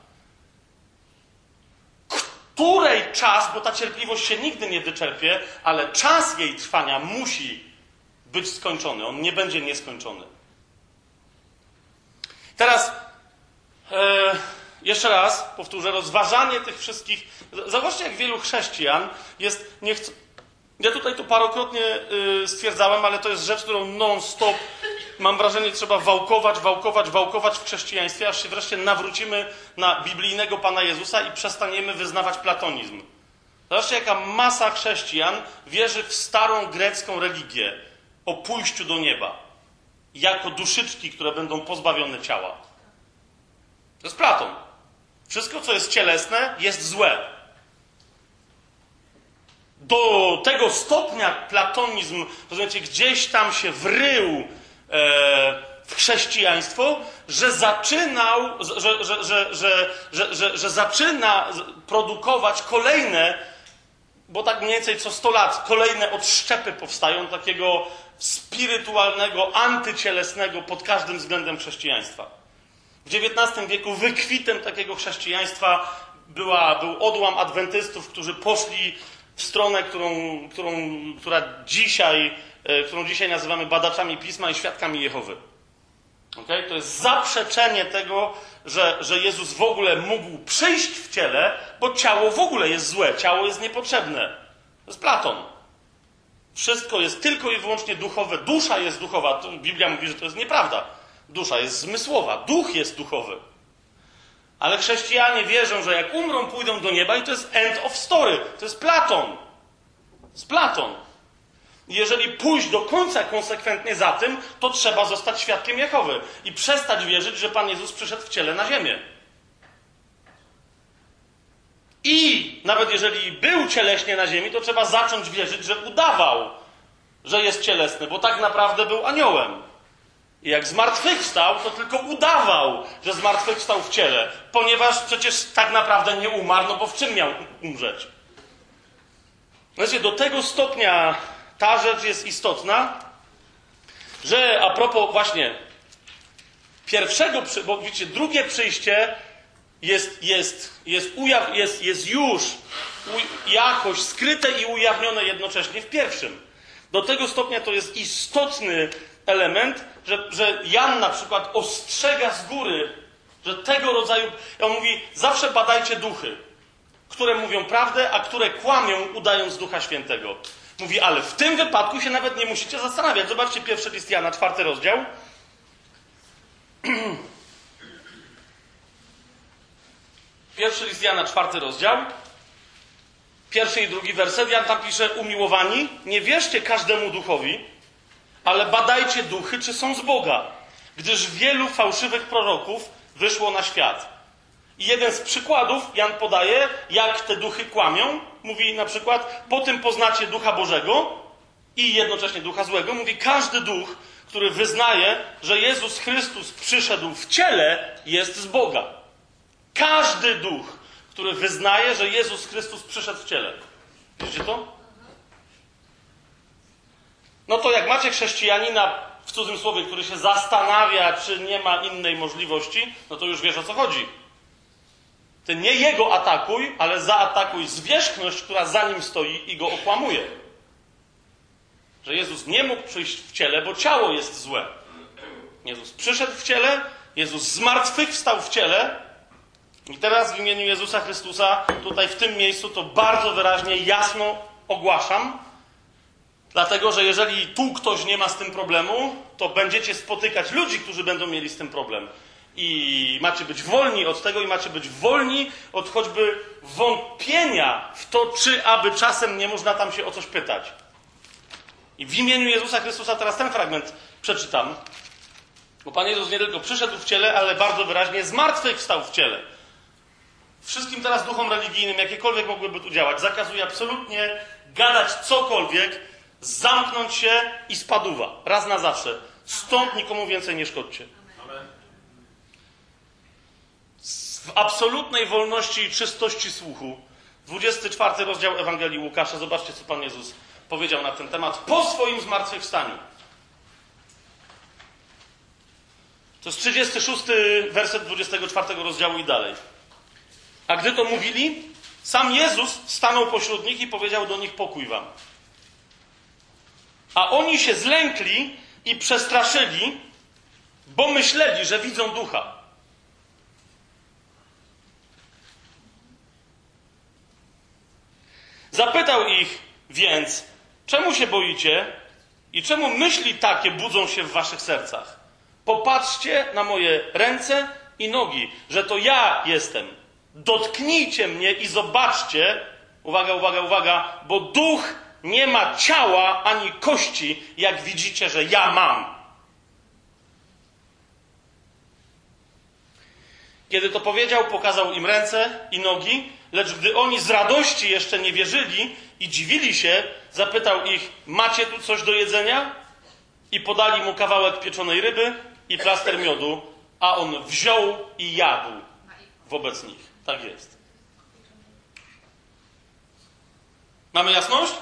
[SPEAKER 1] Której czas, bo ta cierpliwość się nigdy nie wyczerpie, ale czas jej trwania musi być skończony. On nie będzie nieskończony. Teraz e, jeszcze raz powtórzę, rozważanie tych wszystkich. Zobaczcie, jak wielu chrześcijan jest. Nie ja tutaj to parokrotnie y, stwierdzałem, ale to jest rzecz, którą non-stop mam wrażenie, trzeba wałkować, wałkować, wałkować w chrześcijaństwie, aż się wreszcie nawrócimy na biblijnego Pana Jezusa i przestaniemy wyznawać platonizm. Zobaczcie, jaka masa chrześcijan wierzy w starą grecką religię o pójściu do nieba jako duszyczki, które będą pozbawione ciała. To jest Platon. Wszystko, co jest cielesne, jest złe. Do tego stopnia platonizm, rozumiecie, gdzieś tam się wrył w chrześcijaństwo, że zaczynał, że, że, że, że, że, że, zaczyna produkować kolejne, bo tak mniej więcej co 100 lat, kolejne odszczepy powstają takiego spirytualnego, antycielesnego pod każdym względem chrześcijaństwa. W XIX wieku wykwitem takiego chrześcijaństwa była, był odłam adwentystów, którzy poszli w stronę, którą, którą, która dzisiaj, którą dzisiaj nazywamy badaczami pisma i świadkami Jehowy. Okay? To jest zaprzeczenie tego, że, że Jezus w ogóle mógł przyjść w ciele, bo ciało w ogóle jest złe, ciało jest niepotrzebne. To jest Platon. Wszystko jest tylko i wyłącznie duchowe. Dusza jest duchowa. Biblia mówi, że to jest nieprawda. Dusza jest zmysłowa, duch jest duchowy. Ale chrześcijanie wierzą, że jak umrą, pójdą do nieba i to jest end of story. To jest Platon. To jest Platon. Jeżeli pójść do końca konsekwentnie za tym, to trzeba zostać świadkiem Jehowy i przestać wierzyć, że Pan Jezus przyszedł w ciele na ziemię. I nawet jeżeli był cieleśnie na ziemi, to trzeba zacząć wierzyć, że udawał, że jest cielesny, bo tak naprawdę był aniołem. I jak zmartwychwstał, to tylko udawał, że zmartwychwstał w ciele, ponieważ przecież tak naprawdę nie umarł, no bo w czym miał umrzeć? Wiecie, do tego stopnia ta rzecz jest istotna, że a propos właśnie pierwszego, bo widzicie, drugie przyjście jest, jest, jest, ujaw, jest, jest już jakoś skryte i ujawnione jednocześnie w pierwszym. Do tego stopnia to jest istotny element, że, że Jan na przykład ostrzega z góry, że tego rodzaju. On mówi: zawsze badajcie duchy, które mówią prawdę, a które kłamią, udając Ducha Świętego. Mówi, ale w tym wypadku się nawet nie musicie zastanawiać. Zobaczcie pierwszy list Jana, czwarty rozdział. Pierwszy list Jana, czwarty rozdział. Pierwszy i drugi werset. Jan tam pisze: Umiłowani, nie wierzcie każdemu duchowi, ale badajcie duchy, czy są z Boga, gdyż wielu fałszywych proroków wyszło na świat. I jeden z przykładów Jan podaje, jak te duchy kłamią. Mówi na przykład, po tym poznacie ducha Bożego i jednocześnie ducha złego. Mówi, każdy duch, który wyznaje, że Jezus Chrystus przyszedł w ciele, jest z Boga. Każdy duch, który wyznaje, że Jezus Chrystus przyszedł w ciele. Widzicie to? No to jak macie chrześcijanina, w cudzym słowie, który się zastanawia, czy nie ma innej możliwości, no to już wiesz o co chodzi. Ty nie jego atakuj, ale zaatakuj zwierzchność, która za nim stoi i go okłamuje. Że Jezus nie mógł przyjść w ciele, bo ciało jest złe. Jezus przyszedł w ciele, Jezus zmartwychwstał w ciele. I teraz w imieniu Jezusa Chrystusa, tutaj w tym miejscu, to bardzo wyraźnie, jasno ogłaszam, Dlatego, że jeżeli tu ktoś nie ma z tym problemu, to będziecie spotykać ludzi, którzy będą mieli z tym problem. I macie być wolni od tego, i macie być wolni od choćby wątpienia w to, czy aby czasem nie można tam się o coś pytać. I w imieniu Jezusa Chrystusa teraz ten fragment przeczytam. Bo Pan Jezus nie tylko przyszedł w ciele, ale bardzo wyraźnie zmartwychwstał w ciele. Wszystkim teraz duchom religijnym, jakiekolwiek mogłyby tu działać, zakazuje absolutnie gadać cokolwiek, zamknąć się i spaduwa. Raz na zawsze. Stąd nikomu więcej nie szkodźcie. W absolutnej wolności i czystości słuchu. 24 rozdział Ewangelii Łukasza. Zobaczcie, co Pan Jezus powiedział na ten temat po swoim zmartwychwstaniu. To jest 36 werset 24 rozdziału i dalej. A gdy to mówili, sam Jezus stanął pośród nich i powiedział do nich: Pokój wam. A oni się zlękli i przestraszyli, bo myśleli, że widzą ducha. Zapytał ich więc, czemu się boicie? I czemu myśli takie budzą się w waszych sercach? Popatrzcie na moje ręce i nogi, że to ja jestem. Dotknijcie mnie i zobaczcie, uwaga, uwaga, uwaga, bo duch nie ma ciała ani kości, jak widzicie, że ja mam. Kiedy to powiedział, pokazał im ręce i nogi, lecz gdy oni z radości jeszcze nie wierzyli i dziwili się, zapytał ich: Macie tu coś do jedzenia? I podali mu kawałek pieczonej ryby i plaster miodu, a on wziął i jadł wobec nich. Tak jest. Mamy jasność?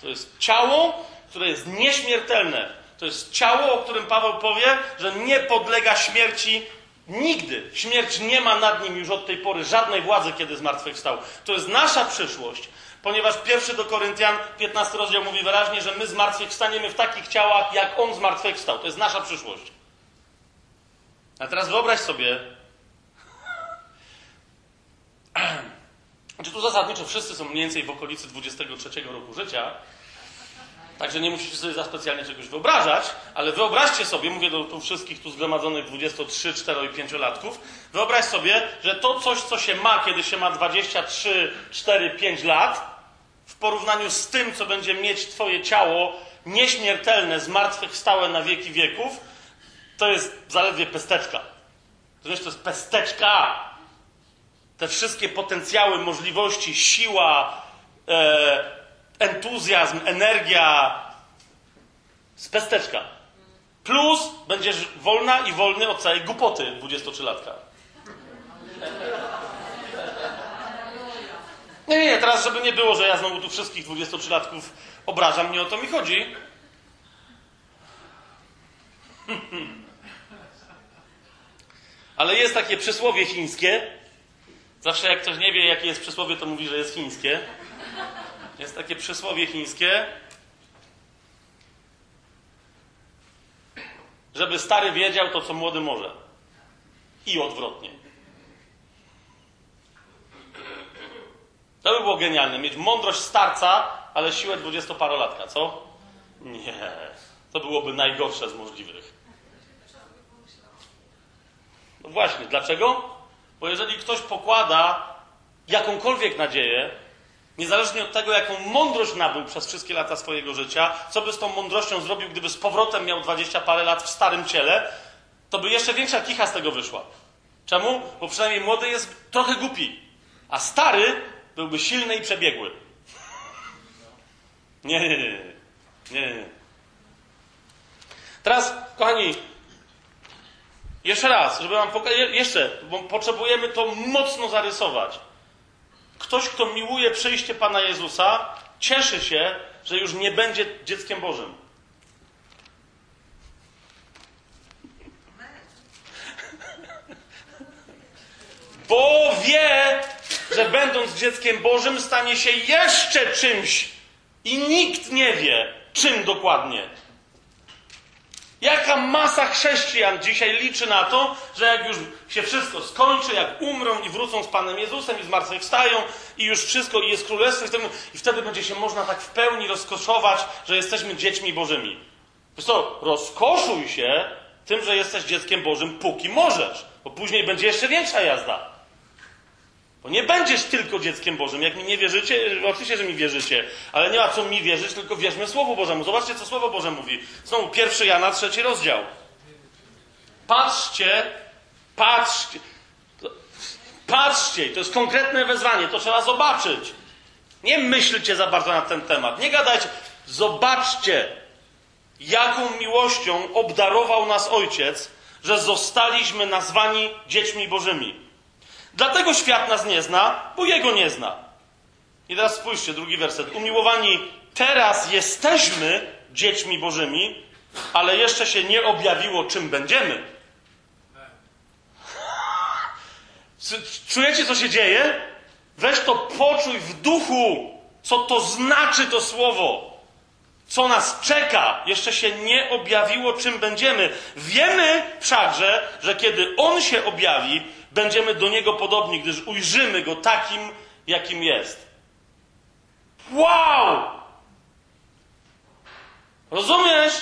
[SPEAKER 1] To jest ciało, które jest nieśmiertelne. To jest ciało, o którym Paweł powie, że nie podlega śmierci nigdy. Śmierć nie ma nad nim już od tej pory żadnej władzy, kiedy zmartwychwstał. To jest nasza przyszłość, ponieważ pierwszy do Koryntian, 15 rozdział mówi wyraźnie, że my zmartwychwstaniemy w takich ciałach, jak on zmartwychwstał. To jest nasza przyszłość. A teraz wyobraź sobie, znaczy tu zasadniczo wszyscy są mniej więcej w okolicy 23 roku życia, Także nie musicie sobie za specjalnie czegoś wyobrażać, ale wyobraźcie sobie, mówię do tu wszystkich tu zgromadzonych 23, 4 i 5 latków, wyobraź sobie, że to coś, co się ma, kiedy się ma 23, 4, 5 lat, w porównaniu z tym, co będzie mieć Twoje ciało nieśmiertelne, zmartwychwstałe na wieki wieków, to jest zaledwie pesteczka. To to jest pesteczka. Te wszystkie potencjały, możliwości, siła, e, entuzjazm, energia z pesteczka. Plus będziesz wolna i wolny od całej głupoty 23-latka. Nie, nie, teraz żeby nie było, że ja znowu tu wszystkich 23-latków obrażam, nie o to mi chodzi. Ale jest takie przysłowie chińskie. Zawsze jak ktoś nie wie, jakie jest przysłowie, to mówi, że jest chińskie. Jest takie przysłowie chińskie, żeby stary wiedział to, co młody może. I odwrotnie. To by było genialne. Mieć mądrość starca, ale siłę dwudziestoparolatka, co? Nie. To byłoby najgorsze z możliwych. No właśnie, dlaczego? Bo jeżeli ktoś pokłada jakąkolwiek nadzieję Niezależnie od tego, jaką mądrość nabył przez wszystkie lata swojego życia, co by z tą mądrością zrobił, gdyby z powrotem miał dwadzieścia parę lat w starym ciele, to by jeszcze większa kicha z tego wyszła. Czemu? Bo przynajmniej młody jest trochę głupi, a stary byłby silny i przebiegły. Nie, nie, nie. nie. Teraz, kochani, jeszcze raz, żeby wam pokazać, jeszcze, bo potrzebujemy to mocno zarysować. Ktoś, kto miłuje przyjście Pana Jezusa, cieszy się, że już nie będzie dzieckiem Bożym. Bo wie, że będąc dzieckiem Bożym stanie się jeszcze czymś i nikt nie wie, czym dokładnie. Jaka masa chrześcijan dzisiaj liczy na to, że jak już się wszystko skończy, jak umrą i wrócą z Panem Jezusem i zmartwychwstają i już wszystko i jest królestwo i wtedy, i wtedy będzie się można tak w pełni rozkoszować, że jesteśmy dziećmi Bożymi. Wiesz co, rozkoszuj się tym, że jesteś dzieckiem Bożym, póki możesz, bo później będzie jeszcze większa jazda. Bo nie będziesz tylko dzieckiem Bożym. Jak mi nie wierzycie, oczywiście, że mi wierzycie, ale nie ma co mi wierzyć, tylko wierzmy Słowu Bożemu. Zobaczcie, co Słowo Boże mówi. Znowu pierwszy Jana, trzeci rozdział. Patrzcie, patrzcie. Patrzcie, to jest konkretne wezwanie, to trzeba zobaczyć. Nie myślcie za bardzo na ten temat. Nie gadajcie. Zobaczcie, jaką miłością obdarował nas Ojciec, że zostaliśmy nazwani dziećmi Bożymi. Dlatego świat nas nie zna, bo Jego nie zna. I teraz spójrzcie, drugi werset. Umiłowani, teraz jesteśmy dziećmi Bożymi, ale jeszcze się nie objawiło, czym będziemy. Czujecie, co się dzieje? Weź to poczuj w duchu, co to znaczy to słowo. Co nas czeka, jeszcze się nie objawiło, czym będziemy. Wiemy wszakże, że kiedy On się objawi, będziemy do Niego podobni, gdyż ujrzymy Go takim, jakim jest. Wow! Rozumiesz?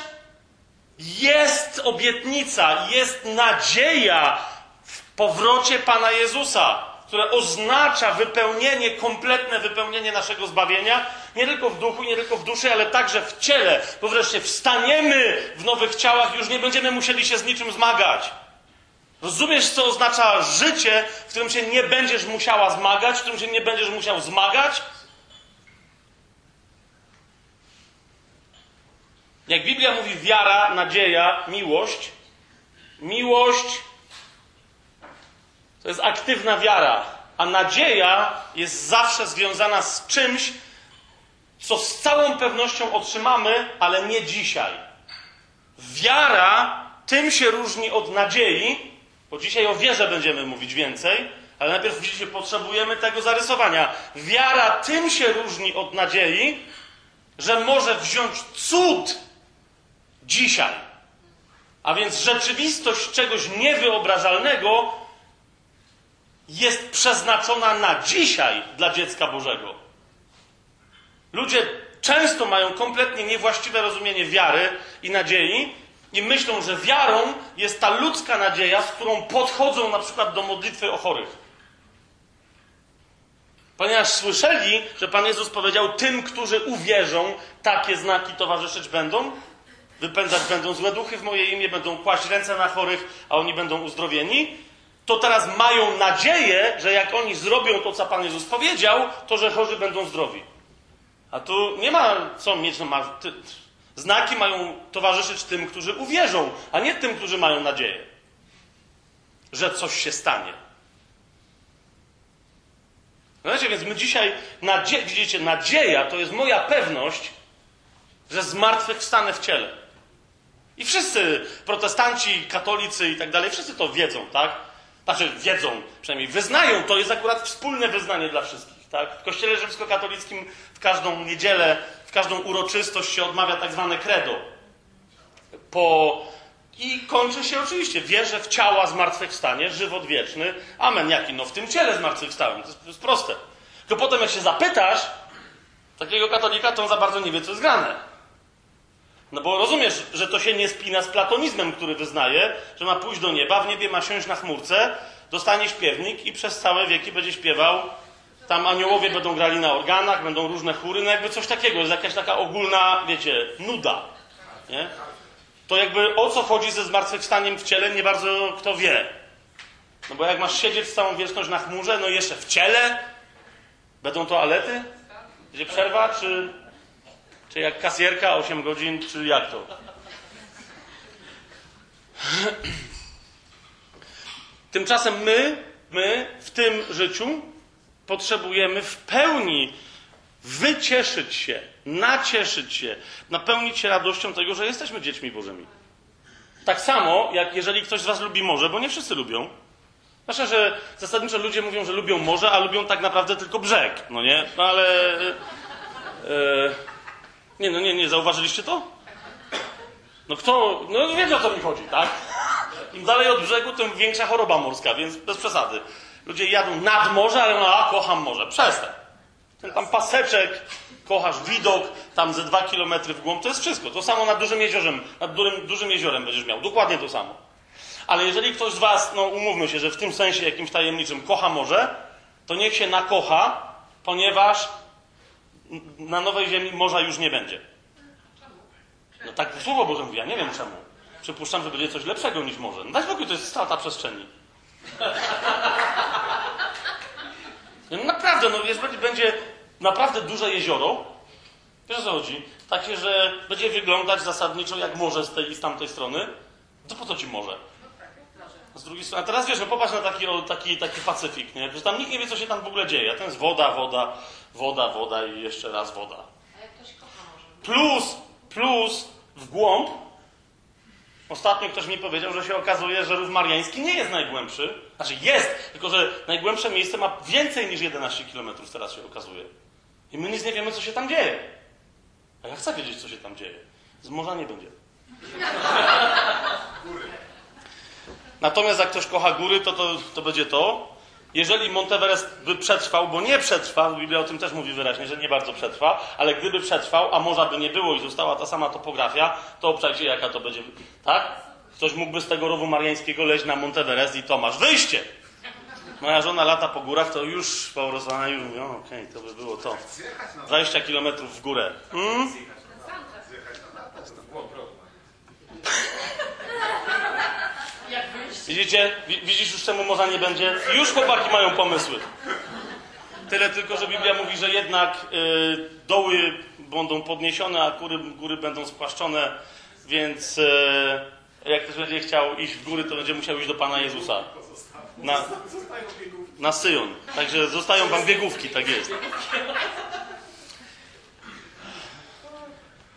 [SPEAKER 1] Jest obietnica, jest nadzieja w powrocie Pana Jezusa, które oznacza wypełnienie, kompletne wypełnienie naszego zbawienia, nie tylko w duchu, nie tylko w duszy, ale także w ciele, bo wreszcie wstaniemy w nowych ciałach już nie będziemy musieli się z niczym zmagać. Rozumiesz, co oznacza życie, w którym się nie będziesz musiała zmagać, w którym się nie będziesz musiał zmagać? Jak Biblia mówi wiara, nadzieja, miłość, miłość to jest aktywna wiara, a nadzieja jest zawsze związana z czymś, co z całą pewnością otrzymamy, ale nie dzisiaj. Wiara tym się różni od nadziei, bo dzisiaj o wierze będziemy mówić więcej, ale najpierw widzicie, potrzebujemy tego zarysowania. Wiara tym się różni od nadziei, że może wziąć cud dzisiaj. A więc rzeczywistość czegoś niewyobrażalnego jest przeznaczona na dzisiaj dla dziecka Bożego. Ludzie często mają kompletnie niewłaściwe rozumienie wiary i nadziei i myślą, że wiarą jest ta ludzka nadzieja, z którą podchodzą na przykład do modlitwy o chorych. Ponieważ słyszeli, że Pan Jezus powiedział: Tym, którzy uwierzą, takie znaki towarzyszyć będą, wypędzać będą złe duchy w moje imię, będą kłaść ręce na chorych, a oni będą uzdrowieni, to teraz mają nadzieję, że jak oni zrobią to, co Pan Jezus powiedział, to że chorzy będą zdrowi. A tu nie ma co mieć ty, Znaki mają towarzyszyć tym, którzy uwierzą, a nie tym, którzy mają nadzieję, że coś się stanie. Znacie, więc my dzisiaj, nadzie widzicie, nadzieja to jest moja pewność, że zmartwychwstanę w ciele. I wszyscy protestanci, katolicy i tak dalej, wszyscy to wiedzą, tak? Znaczy wiedzą, przynajmniej wyznają, to jest akurat wspólne wyznanie dla wszystkich, tak? W kościele rzymskokatolickim w każdą niedzielę, każdą uroczystość się odmawia tak zwane credo. Po... I kończy się oczywiście, wierzę w ciała zmartwychwstanie, żywot wieczny. Amen, jaki? No w tym ciele zmartwychwstałem, to jest, to jest proste. Tylko potem jak się zapytasz takiego katolika, to on za bardzo nie wie, co jest grane. No bo rozumiesz, że to się nie spina z platonizmem, który wyznaje, że ma pójść do nieba, w niebie ma siąść na chmurce, dostanie śpiewnik i przez całe wieki będzie śpiewał. Tam aniołowie będą grali na organach, będą różne chóry, no jakby coś takiego, jest jakaś taka ogólna, wiecie, nuda. Nie? To jakby o co chodzi ze zmartwychwstaniem w ciele, nie bardzo kto wie. No bo jak masz siedzieć całą wieczność na chmurze, no jeszcze w ciele, będą toalety? Będzie przerwa, czy czy jak kasjerka 8 godzin, czy jak to? Tymczasem my, my w tym życiu potrzebujemy w pełni wycieszyć się, nacieszyć się, napełnić się radością tego, że jesteśmy dziećmi Bożymi. Tak samo, jak jeżeli ktoś z Was lubi morze, bo nie wszyscy lubią. Znaczy, że zasadniczo ludzie mówią, że lubią morze, a lubią tak naprawdę tylko brzeg, no nie? No ale. Yy, nie, no nie, nie, zauważyliście to? No kto, no wiecie o co mi chodzi, tak? Im dalej od brzegu, tym większa choroba morska, więc bez przesady. Ludzie jadą nad morze, ale no, a kocham morze. Przestań. Ten tam paseczek, kochasz widok, tam ze dwa kilometry w głąb, to jest wszystko. To samo nad dużym jeziorem, nad dużym, dużym jeziorem będziesz miał. Dokładnie to samo. Ale jeżeli ktoś z was, no umówmy się, że w tym sensie jakimś tajemniczym kocha morze, to niech się nakocha, ponieważ na nowej ziemi morza już nie będzie. No tak Słowo Boże mówi, ja nie wiem czemu. Przypuszczam, że będzie coś lepszego niż morze. No daj spokój, to jest strata przestrzeni. No naprawdę, no wiesz, będzie naprawdę duże jezioro. Wiesz o co chodzi? Takie, że będzie wyglądać zasadniczo jak morze z tej i z tamtej strony. To po co ci morze? Z drugiej strony, a teraz wiesz, no popatrz na taki, taki, taki Pacyfik, nie? Że tam nikt nie wie, co się tam w ogóle dzieje. A ten jest woda, woda, woda, woda i jeszcze raz woda. Plus, plus w głąb. Ostatnio ktoś mi powiedział, że się okazuje, że rów mariański nie jest najgłębszy. Znaczy jest, tylko że najgłębsze miejsce ma więcej niż 11 km, teraz się okazuje. I my nic nie wiemy, co się tam dzieje. A ja chcę wiedzieć, co się tam dzieje. Z morza nie będzie. Natomiast jak ktoś kocha góry, to, to, to będzie to. jeżeli Monteverest by przetrwał, bo nie przetrwał, Biblia o tym też mówi wyraźnie, że nie bardzo przetrwa, ale gdyby przetrwał, a morza by nie było i została ta sama topografia, to obczajcie jaka to będzie, tak? Ktoś mógłby z tego rowu mariańskiego leźć na Monteverest i to masz wyjście! Moja żona lata po górach, to już po prostu ona już mówi, okej, to by było to. 20 kilometrów w górę. Hmm? Widzicie? Wi- Widzisz już czemu morza nie będzie? Już chłopaki mają pomysły. Tyle tylko, że Biblia mówi, że jednak y, doły będą podniesione, a góry, góry będą spłaszczone, więc y, jak ktoś będzie chciał iść w góry, to będzie musiał iść do Pana Jezusa. Na, na Syjon. Także zostają wam biegówki, tak jest.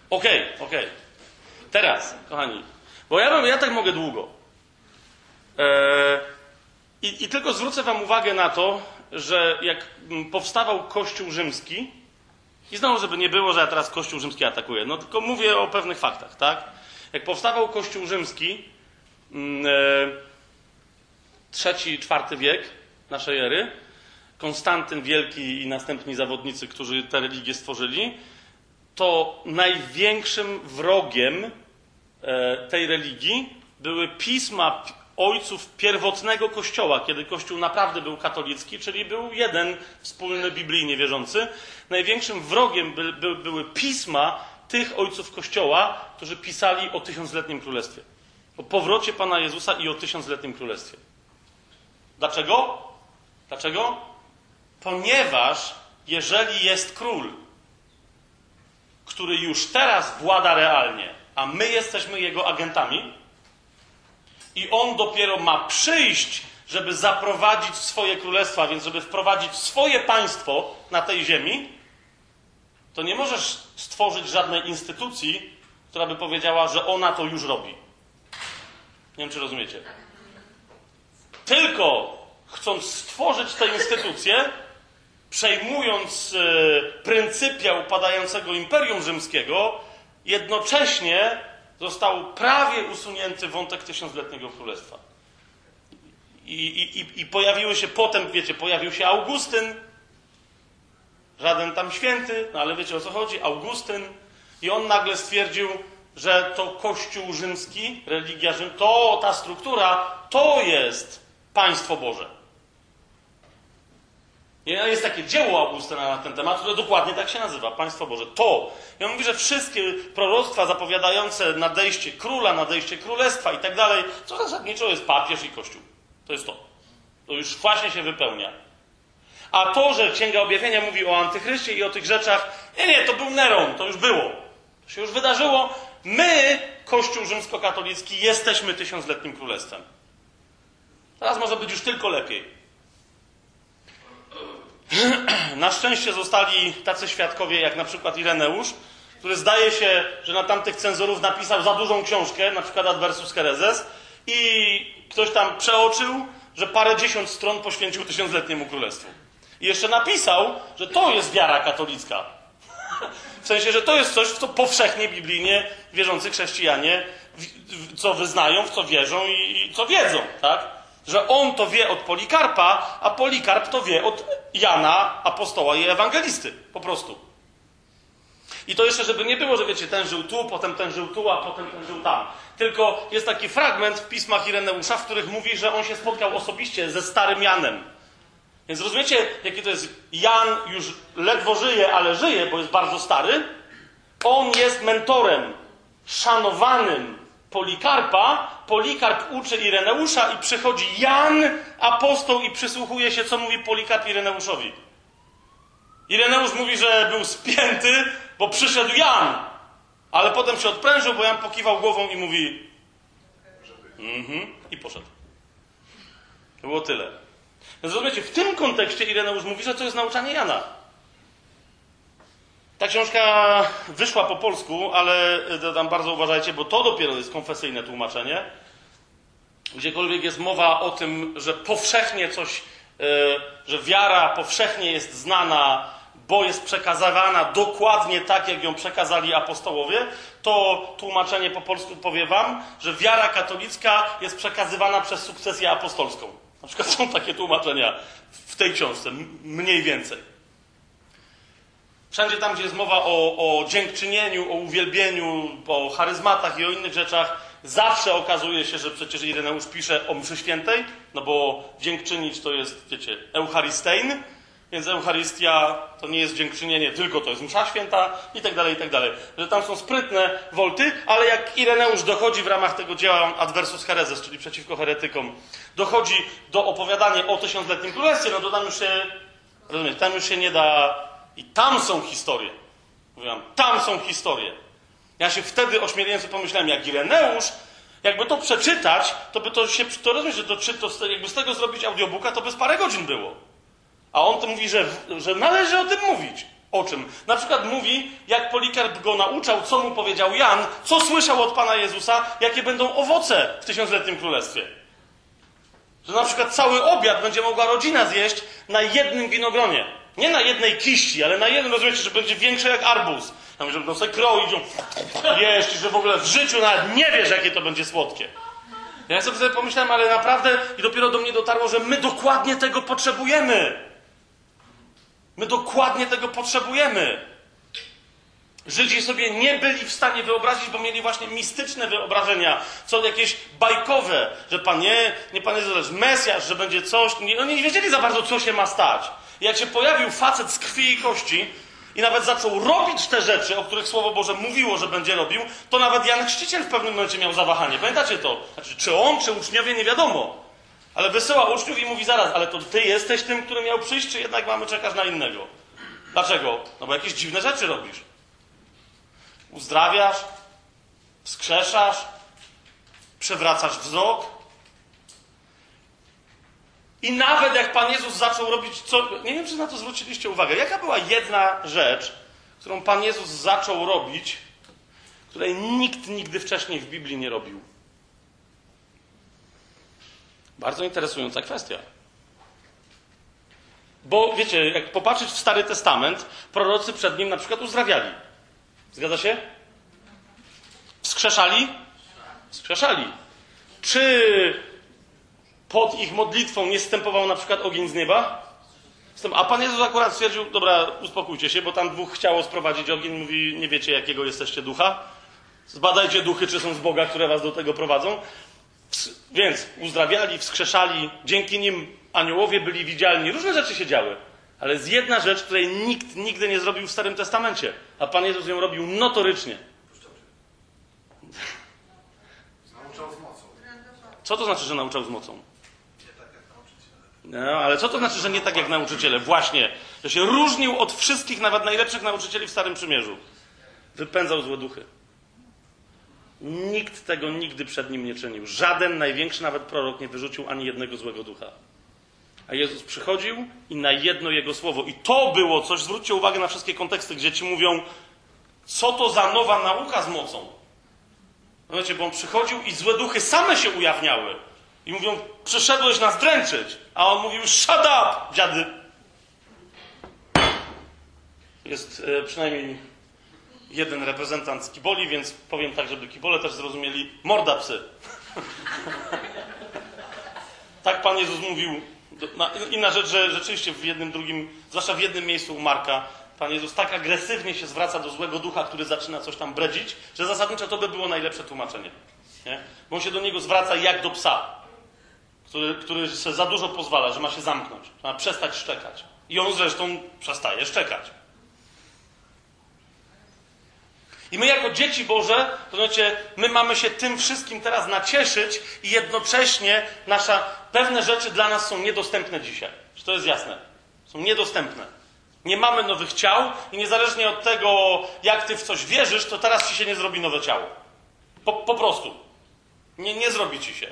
[SPEAKER 1] Okej, okej. Teraz, kochani, bo ja, ja tak mogę długo. Eee, i, I tylko zwrócę Wam uwagę na to, że jak mm, powstawał Kościół Rzymski, i znowu, żeby nie było, że ja teraz Kościół Rzymski atakuję, no tylko mówię o pewnych faktach, tak? Jak powstawał Kościół Rzymski, mm, e, trzeci, czwarty wiek naszej ery, Konstantyn Wielki i następni zawodnicy, którzy tę religię stworzyli, to największym wrogiem e, tej religii były pisma pi- ojców pierwotnego kościoła, kiedy kościół naprawdę był katolicki, czyli był jeden wspólny biblijnie wierzący. Największym wrogiem by, by, były pisma tych ojców kościoła, którzy pisali o tysiącletnim królestwie. O powrocie Pana Jezusa i o tysiącletnim królestwie. Dlaczego? Dlaczego? Ponieważ jeżeli jest król, który już teraz włada realnie, a my jesteśmy jego agentami, i on dopiero ma przyjść, żeby zaprowadzić swoje królestwa, więc żeby wprowadzić swoje państwo na tej ziemi, to nie możesz stworzyć żadnej instytucji, która by powiedziała, że ona to już robi. Nie wiem, czy rozumiecie. Tylko chcąc stworzyć tę instytucję, przejmując e, pryncypia upadającego Imperium Rzymskiego, jednocześnie został prawie usunięty wątek tysiącletniego królestwa. I, i, i, I pojawiły się potem, wiecie, pojawił się Augustyn, żaden tam święty, no ale wiecie o co chodzi, Augustyn, i on nagle stwierdził, że to Kościół rzymski, religia Rzym, to ta struktura, to jest państwo Boże. I Jest takie dzieło Augustyna na ten temat, które dokładnie tak się nazywa, Państwo Boże. To. I on mówi, że wszystkie proroctwa zapowiadające nadejście króla, nadejście królestwa i tak dalej, co zasadniczo jest papież i kościół. To jest to. To już właśnie się wypełnia. A to, że Księga Objawienia mówi o antychryście i o tych rzeczach, nie, nie, to był Neron, to już było. To się już wydarzyło. My, Kościół rzymskokatolicki, jesteśmy tysiącletnim królestwem. Teraz może być już tylko lepiej. Na szczęście zostali tacy świadkowie, jak na przykład Ireneusz, który zdaje się, że na tamtych cenzorów napisał za dużą książkę, na przykład Adversus Hereses, i ktoś tam przeoczył, że parę dziesiąt stron poświęcił tysiącletniemu królestwu. I jeszcze napisał, że to jest wiara katolicka. W sensie, że to jest coś, w co powszechnie biblijnie wierzący chrześcijanie co wyznają, w co wierzą i, i co wiedzą, tak? Że on to wie od Polikarpa, a Polikarp to wie od Jana, apostoła i ewangelisty. Po prostu. I to jeszcze, żeby nie było, że wiecie, ten żył tu, potem ten żył tu, a potem ten żył tam. Tylko jest taki fragment w pismach Ireneusza, w których mówi, że on się spotkał osobiście ze starym Janem. Więc rozumiecie, jaki to jest Jan już ledwo żyje, ale żyje, bo jest bardzo stary. On jest mentorem szanowanym Polikarpa. Polikarp uczy Ireneusza i przychodzi Jan, apostoł, i przysłuchuje się, co mówi Polikarp Ireneuszowi. Ireneusz mówi, że był spięty, bo przyszedł Jan. Ale potem się odprężył, bo Jan pokiwał głową i mówi mhm, i poszedł. Było tyle. Więc w tym kontekście Ireneusz mówi, że to jest nauczanie Jana. Ta książka wyszła po polsku, ale e, tam bardzo uważajcie, bo to dopiero jest konfesyjne tłumaczenie. Gdziekolwiek jest mowa o tym, że powszechnie coś, e, że wiara powszechnie jest znana, bo jest przekazywana dokładnie tak, jak ją przekazali apostołowie, to tłumaczenie po polsku powie wam, że wiara katolicka jest przekazywana przez sukcesję apostolską. Na przykład są takie tłumaczenia w tej książce, mniej więcej. Wszędzie tam, gdzie jest mowa o, o dziękczynieniu, o uwielbieniu, o charyzmatach i o innych rzeczach, zawsze okazuje się, że przecież Ireneusz pisze o mszy świętej, no bo dziękczynić to jest, wiecie, eucharystein, więc Eucharystia to nie jest dziękczynienie, tylko to jest msza święta i tak dalej, i tak dalej. Że tam są sprytne wolty, ale jak Ireneusz dochodzi w ramach tego dzieła Adversus Hereses, czyli przeciwko heretykom, dochodzi do opowiadania o tysiącletnim królestwie, no to tam już się, rozumiecie, tam już się nie da... I tam są historie. Mówiłam, tam są historie. Ja się wtedy ośmieliłem sobie pomyślałem, jak Ireneusz, jakby to przeczytać, to by to się, to rozumiesz, że to, to, jakby z tego zrobić audiobooka, to by z parę godzin było. A on to mówi, że, że należy o tym mówić. O czym? Na przykład mówi, jak Polikarp go nauczał, co mu powiedział Jan, co słyszał od Pana Jezusa, jakie będą owoce w tysiącletnim królestwie. Że na przykład cały obiad będzie mogła rodzina zjeść na jednym winogronie. Nie na jednej kiści, ale na jednym, rozumiecie, że będzie większe jak arbuz. Tam, że będą sobie kroić, jeść że w ogóle w życiu nawet nie wiesz, jakie to będzie słodkie. Ja sobie pomyślałem, ale naprawdę i dopiero do mnie dotarło, że my dokładnie tego potrzebujemy. My dokładnie tego potrzebujemy. Żydzi sobie nie byli w stanie wyobrazić, bo mieli właśnie mistyczne wyobrażenia, co jakieś bajkowe, że Pan nie, nie Pan jest Mesjasz, że będzie coś. Nie, oni nie wiedzieli za bardzo, co się ma stać. I jak się pojawił facet z krwi i kości i nawet zaczął robić te rzeczy, o których Słowo Boże mówiło, że będzie robił, to nawet Jan Chrzciciel w pewnym momencie miał zawahanie. Pamiętacie to? Znaczy, czy on, czy uczniowie, nie wiadomo. Ale wysyła uczniów i mówi zaraz, ale to ty jesteś tym, który miał przyjść, czy jednak mamy czekać na innego? Dlaczego? No bo jakieś dziwne rzeczy robisz. Uzdrawiasz, wskrzeszasz, przewracasz wzrok. I nawet jak Pan Jezus zaczął robić co. Nie wiem, czy na to zwróciliście uwagę. Jaka była jedna rzecz, którą Pan Jezus zaczął robić, której nikt nigdy wcześniej w Biblii nie robił? Bardzo interesująca kwestia. Bo wiecie, jak popatrzeć w Stary Testament, prorocy przed nim na przykład uzdrawiali. Zgadza się? Wskrzeszali? Wskrzeszali. Czy pod ich modlitwą nie stępował na przykład ogień z nieba? A Pan Jezus akurat stwierdził, dobra, uspokójcie się, bo tam dwóch chciało sprowadzić ogień, mówi, nie wiecie jakiego jesteście ducha. Zbadajcie duchy, czy są z Boga, które was do tego prowadzą. Więc uzdrawiali, wskrzeszali, dzięki nim aniołowie byli widzialni, różne rzeczy się działy. Ale jest jedna rzecz, której nikt nigdy nie zrobił w Starym Testamencie, a Pan Jezus ją robił notorycznie.
[SPEAKER 2] Nauczał z mocą.
[SPEAKER 1] Co to znaczy, że nauczał z mocą? No, ale co to znaczy, że nie tak jak nauczyciele? Właśnie, że się różnił od wszystkich, nawet najlepszych nauczycieli w Starym Przymierzu. Wypędzał złe duchy. Nikt tego nigdy przed nim nie czynił. Żaden największy nawet prorok nie wyrzucił ani jednego złego ducha. A Jezus przychodził i na jedno jego słowo. I to było coś, zwróćcie uwagę na wszystkie konteksty, gdzie ci mówią, co to za nowa nauka z mocą. Wiecie, bo on przychodził i złe duchy same się ujawniały. I mówią, przyszedłeś nas dręczyć. A on mówił, shut up, dziady. Jest e, przynajmniej jeden reprezentant z Kiboli, więc powiem tak, żeby Kibole też zrozumieli. Morda psy. tak Pan Jezus mówił. Inna rzecz, że rzeczywiście w jednym, drugim, zwłaszcza w jednym miejscu u Marka, Pan Jezus tak agresywnie się zwraca do złego ducha, który zaczyna coś tam bredzić, że zasadniczo to by było najlepsze tłumaczenie. Nie? Bo on się do niego zwraca jak do psa, który, który za dużo pozwala, że ma się zamknąć, ma przestać szczekać. I on zresztą przestaje szczekać. I my jako dzieci Boże, to znaczy, my mamy się tym wszystkim teraz nacieszyć i jednocześnie nasza, pewne rzeczy dla nas są niedostępne dzisiaj. Czy to jest jasne? Są niedostępne. Nie mamy nowych ciał i niezależnie od tego, jak ty w coś wierzysz, to teraz ci się nie zrobi nowe ciało. Po, po prostu. Nie, nie zrobi ci się.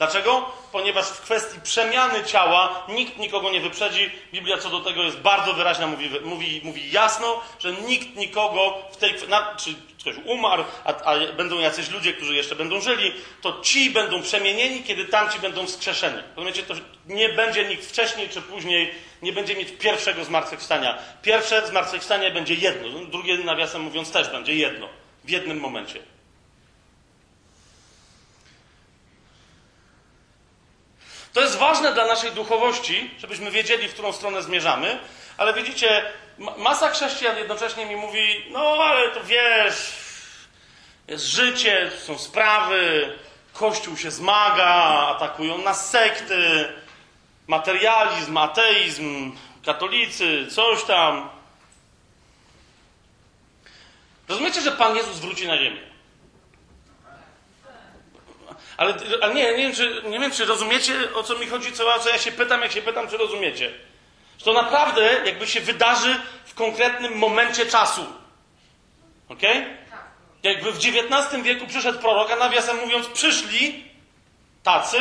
[SPEAKER 1] Dlaczego? Ponieważ w kwestii przemiany ciała nikt nikogo nie wyprzedzi. Biblia co do tego jest bardzo wyraźna, mówi, mówi, mówi jasno, że nikt nikogo w tej na, czy ktoś umarł, a, a, będą jacyś ludzie, którzy jeszcze będą żyli, to ci będą przemienieni, kiedy tamci będą wskrzeszeni. Rozumiecie, to nie będzie nikt wcześniej czy później, nie będzie mieć pierwszego zmartwychwstania. Pierwsze zmartwychwstanie będzie jedno, drugie nawiasem mówiąc też będzie jedno, w jednym momencie. To jest ważne dla naszej duchowości, żebyśmy wiedzieli, w którą stronę zmierzamy, ale widzicie, ma- masa chrześcijan jednocześnie mi mówi, no ale to wiesz, jest życie, są sprawy, Kościół się zmaga, atakują nas sekty, materializm, ateizm, katolicy, coś tam. Rozumiecie, że Pan Jezus wróci na ziemię? Ale, ale nie, nie, wiem, czy, nie wiem, czy rozumiecie, o co mi chodzi, co, co ja się pytam, jak się pytam, czy rozumiecie. Że to naprawdę jakby się wydarzy w konkretnym momencie czasu. Ok? Jakby w XIX wieku przyszedł prorok, a nawiasem mówiąc, przyszli tacy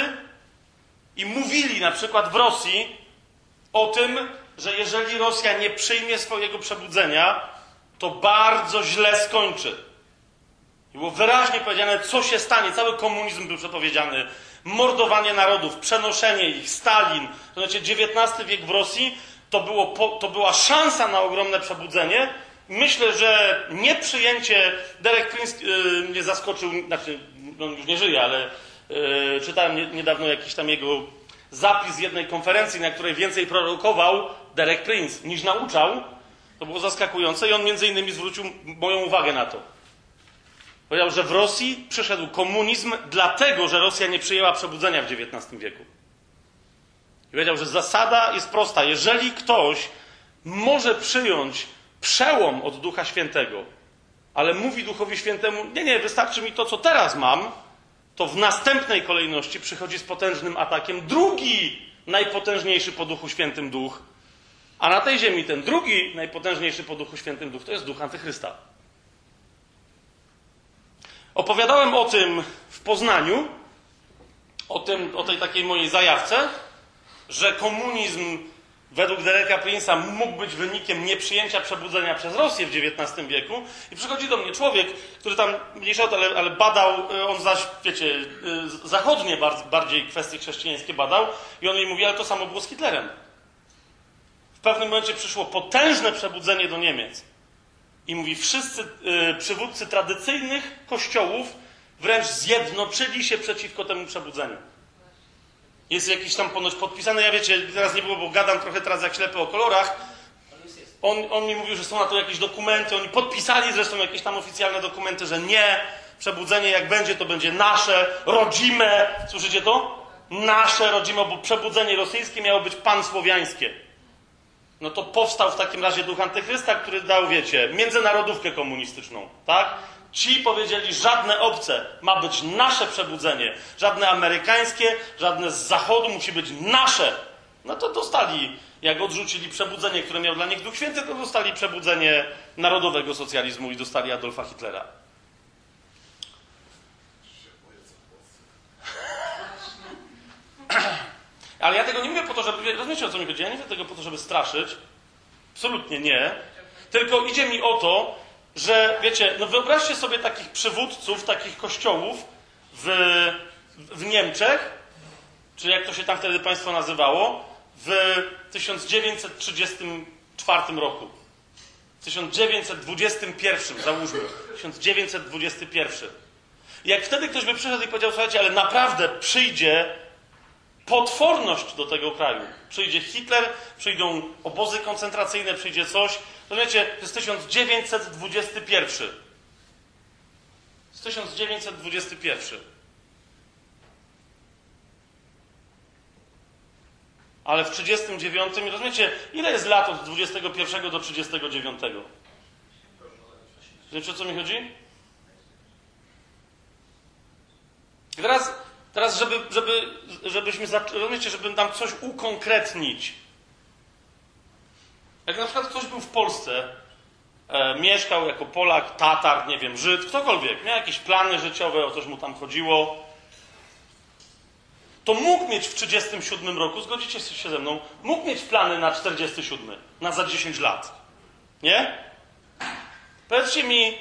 [SPEAKER 1] i mówili na przykład w Rosji o tym, że jeżeli Rosja nie przyjmie swojego przebudzenia, to bardzo źle skończy. I było wyraźnie powiedziane, co się stanie. Cały komunizm był przepowiedziany. Mordowanie narodów, przenoszenie ich, Stalin. To znaczy XIX wiek w Rosji to, było po, to była szansa na ogromne przebudzenie. Myślę, że nieprzyjęcie Derek Prince yy, mnie zaskoczył, znaczy on już nie żyje, ale yy, czytałem nie, niedawno jakiś tam jego zapis z jednej konferencji, na której więcej prorokował Derek Prince niż nauczał. To było zaskakujące i on między innymi zwrócił moją uwagę na to. Powiedział, że w Rosji przyszedł komunizm dlatego, że Rosja nie przyjęła przebudzenia w XIX wieku. I powiedział, że zasada jest prosta. Jeżeli ktoś może przyjąć przełom od Ducha Świętego, ale mówi Duchowi Świętemu, nie, nie, wystarczy mi to, co teraz mam, to w następnej kolejności przychodzi z potężnym atakiem drugi najpotężniejszy po Duchu Świętym Duch, a na tej ziemi ten drugi najpotężniejszy po Duchu Świętym Duch to jest Duch Antychrysta. Opowiadałem o tym w Poznaniu, o, tym, o tej takiej mojej zajawce, że komunizm według Dereka Prince'a mógł być wynikiem nieprzyjęcia przebudzenia przez Rosję w XIX wieku. I przychodzi do mnie człowiek, który tam mniejsza ale, ale badał, y, on zaś, wiecie, y, zachodnie bar- bardziej kwestie chrześcijańskie badał, i on mi mówi, ale to samo było z Hitlerem. W pewnym momencie przyszło potężne przebudzenie do Niemiec. I mówi, wszyscy y, przywódcy tradycyjnych kościołów wręcz zjednoczyli się przeciwko temu przebudzeniu. Jest jakiś tam ponoć podpisany, ja wiecie, teraz nie było, bo gadam trochę teraz jak ślepy o kolorach. On, on mi mówił, że są na to jakieś dokumenty, oni podpisali zresztą jakieś tam oficjalne dokumenty, że nie, przebudzenie jak będzie, to będzie nasze, rodzime. Słyszycie to? Nasze, rodzime, bo przebudzenie rosyjskie miało być pansłowiańskie. No to powstał w takim razie duch antychrysta, który dał, wiecie, międzynarodówkę komunistyczną, tak? Ci powiedzieli, żadne obce, ma być nasze przebudzenie, żadne amerykańskie, żadne z zachodu, musi być nasze. No to dostali, jak odrzucili przebudzenie, które miał dla nich Duch Święty, to dostali przebudzenie narodowego socjalizmu i dostali Adolfa Hitlera. Ale ja tego nie mówię po to, żeby. Rozumiecie o co mi chodzi? Ja nie mówię tego po to, żeby straszyć. Absolutnie nie. Tylko idzie mi o to, że wiecie, no wyobraźcie sobie takich przywódców, takich kościołów w, w Niemczech, czy jak to się tam wtedy państwo nazywało, w 1934 roku. W 1921, załóżmy. 1921. Jak wtedy ktoś by przyszedł i powiedział, słuchajcie, ale naprawdę przyjdzie potworność do tego kraju. Przyjdzie Hitler, przyjdą obozy koncentracyjne, przyjdzie coś. Rozumiecie, to jest 1921. To jest 1921. Ale w 39, rozumiecie, ile jest lat od 21 do 39? Wiecie o co mi chodzi? I teraz, teraz żeby, żeby, żebyśmy, zaczę- rozumiecie, żeby nam coś ukonkretnić. Jak na przykład ktoś był w Polsce, e, mieszkał jako Polak, Tatar, nie wiem, Żyd, ktokolwiek, miał jakieś plany życiowe, o coś mu tam chodziło, to mógł mieć w 37 roku, zgodzicie się ze mną, mógł mieć plany na 47, na za 10 lat. Nie? Powiedzcie mi,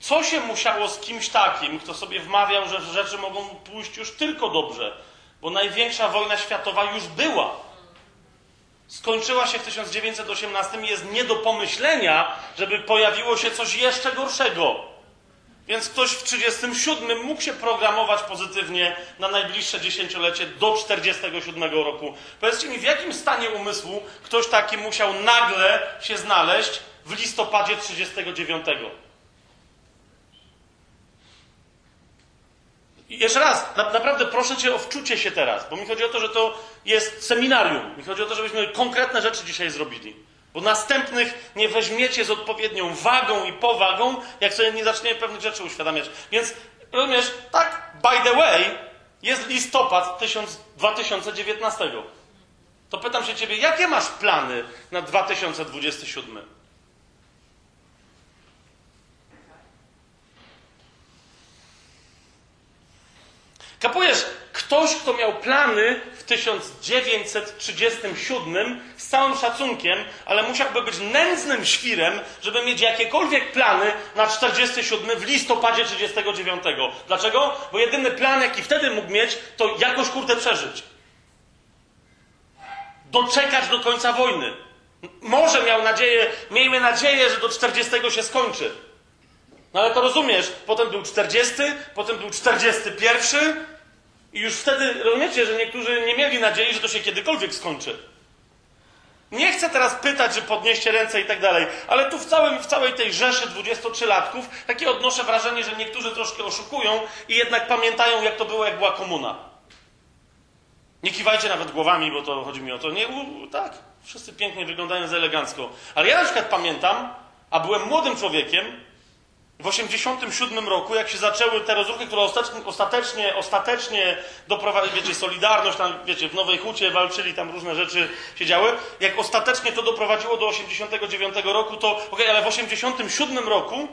[SPEAKER 1] co się musiało z kimś takim, kto sobie wmawiał, że rzeczy mogą pójść już tylko dobrze, bo największa wojna światowa już była. Skończyła się w 1918 i jest nie do pomyślenia, żeby pojawiło się coś jeszcze gorszego. Więc ktoś w 37 mógł się programować pozytywnie na najbliższe dziesięciolecie do 47 roku. Powiedzcie mi, w jakim stanie umysłu ktoś taki musiał nagle się znaleźć w listopadzie 39? Jeszcze raz, na, naprawdę proszę Cię o wczucie się teraz, bo mi chodzi o to, że to jest seminarium. Mi chodzi o to, żebyśmy konkretne rzeczy dzisiaj zrobili. Bo następnych nie weźmiecie z odpowiednią wagą i powagą, jak sobie nie zaczniemy pewnych rzeczy uświadamiać. Więc rozumiesz, tak, by the way, jest listopad 1000 2019. To pytam się Ciebie, jakie masz plany na 2027? Kapujesz, ktoś, kto miał plany w 1937 z całym szacunkiem, ale musiałby być nędznym świrem, żeby mieć jakiekolwiek plany na 47 w listopadzie 39. Dlaczego? Bo jedyny plan, jaki wtedy mógł mieć, to jakoś kurde przeżyć. Doczekać do końca wojny. Może miał nadzieję, miejmy nadzieję, że do 40 się skończy. No ale to rozumiesz, potem był 40, potem był 41 i już wtedy rozumiecie, że niektórzy nie mieli nadziei, że to się kiedykolwiek skończy. Nie chcę teraz pytać, że podnieście ręce i tak dalej, ale tu w, całym, w całej tej rzeszy 23-latków takie odnoszę wrażenie, że niektórzy troszkę oszukują i jednak pamiętają, jak to było, jak była komuna. Nie kiwajcie nawet głowami, bo to chodzi mi o to. Nie, u, tak, wszyscy pięknie wyglądają za elegancko. Ale ja na przykład pamiętam, a byłem młodym człowiekiem, w 1987 roku, jak się zaczęły te rozruchy, które ostatecznie, ostatecznie doprowadziły, wiecie, Solidarność, tam, wiecie, w Nowej Hucie walczyli, tam różne rzeczy się działy, jak ostatecznie to doprowadziło do 89 roku, to okej, okay, ale w 87 roku,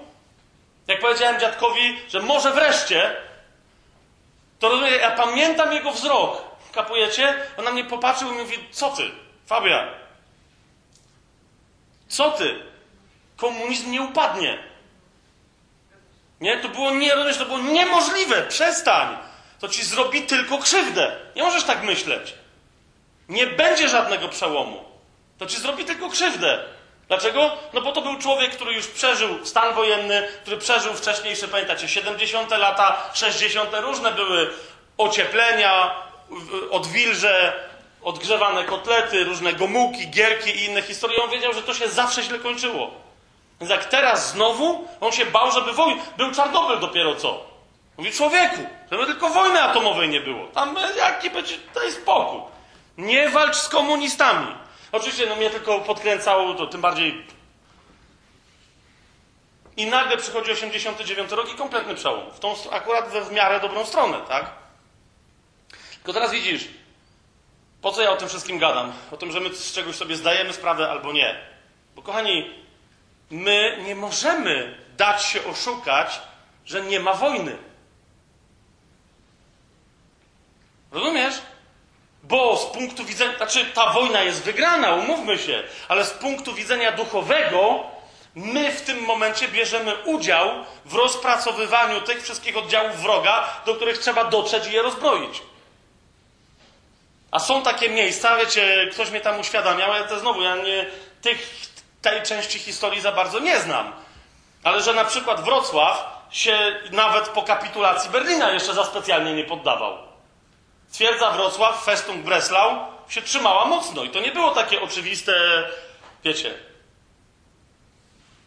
[SPEAKER 1] jak powiedziałem dziadkowi, że może wreszcie, to rozumiem, ja pamiętam jego wzrok, kapujecie? On na mnie popatrzył i mówi, co ty, Fabian? Co ty? Komunizm nie upadnie. Nie? To było, nie, rozumiesz, to było niemożliwe. Przestań. To ci zrobi tylko krzywdę. Nie możesz tak myśleć. Nie będzie żadnego przełomu. To ci zrobi tylko krzywdę. Dlaczego? No bo to był człowiek, który już przeżył stan wojenny, który przeżył wcześniejsze, pamiętacie, 70. lata, 60. różne były ocieplenia, odwilże, odgrzewane kotlety, różne gomułki, gierki i inne historie. On wiedział, że to się zawsze źle kończyło. Więc jak teraz znowu, on się bał, żeby wojna. Był Czarnobyl dopiero co. Mówi człowieku, żeby tylko wojny atomowej nie było. Tam e, jaki będzie, daj spokój. Nie walcz z komunistami. Oczywiście, no mnie tylko podkręcało, to tym bardziej. I nagle przychodzi 89 rok i kompletny przełom. W tą akurat we w miarę dobrą stronę, tak? Tylko teraz widzisz, po co ja o tym wszystkim gadam? O tym, że my z czegoś sobie zdajemy sprawę albo nie. Bo kochani, my nie możemy dać się oszukać, że nie ma wojny. Rozumiesz? Bo z punktu widzenia, znaczy ta wojna jest wygrana, umówmy się, ale z punktu widzenia duchowego, my w tym momencie bierzemy udział w rozpracowywaniu tych wszystkich oddziałów wroga, do których trzeba dotrzeć i je rozbroić. A są takie miejsca, wiecie, ktoś mnie tam uświadamiał, ale to znowu, ja nie, tych tej części historii za bardzo nie znam. Ale że na przykład Wrocław się nawet po kapitulacji Berlina jeszcze za specjalnie nie poddawał. Twierdza Wrocław, Festung Breslau się trzymała mocno i to nie było takie oczywiste, wiecie.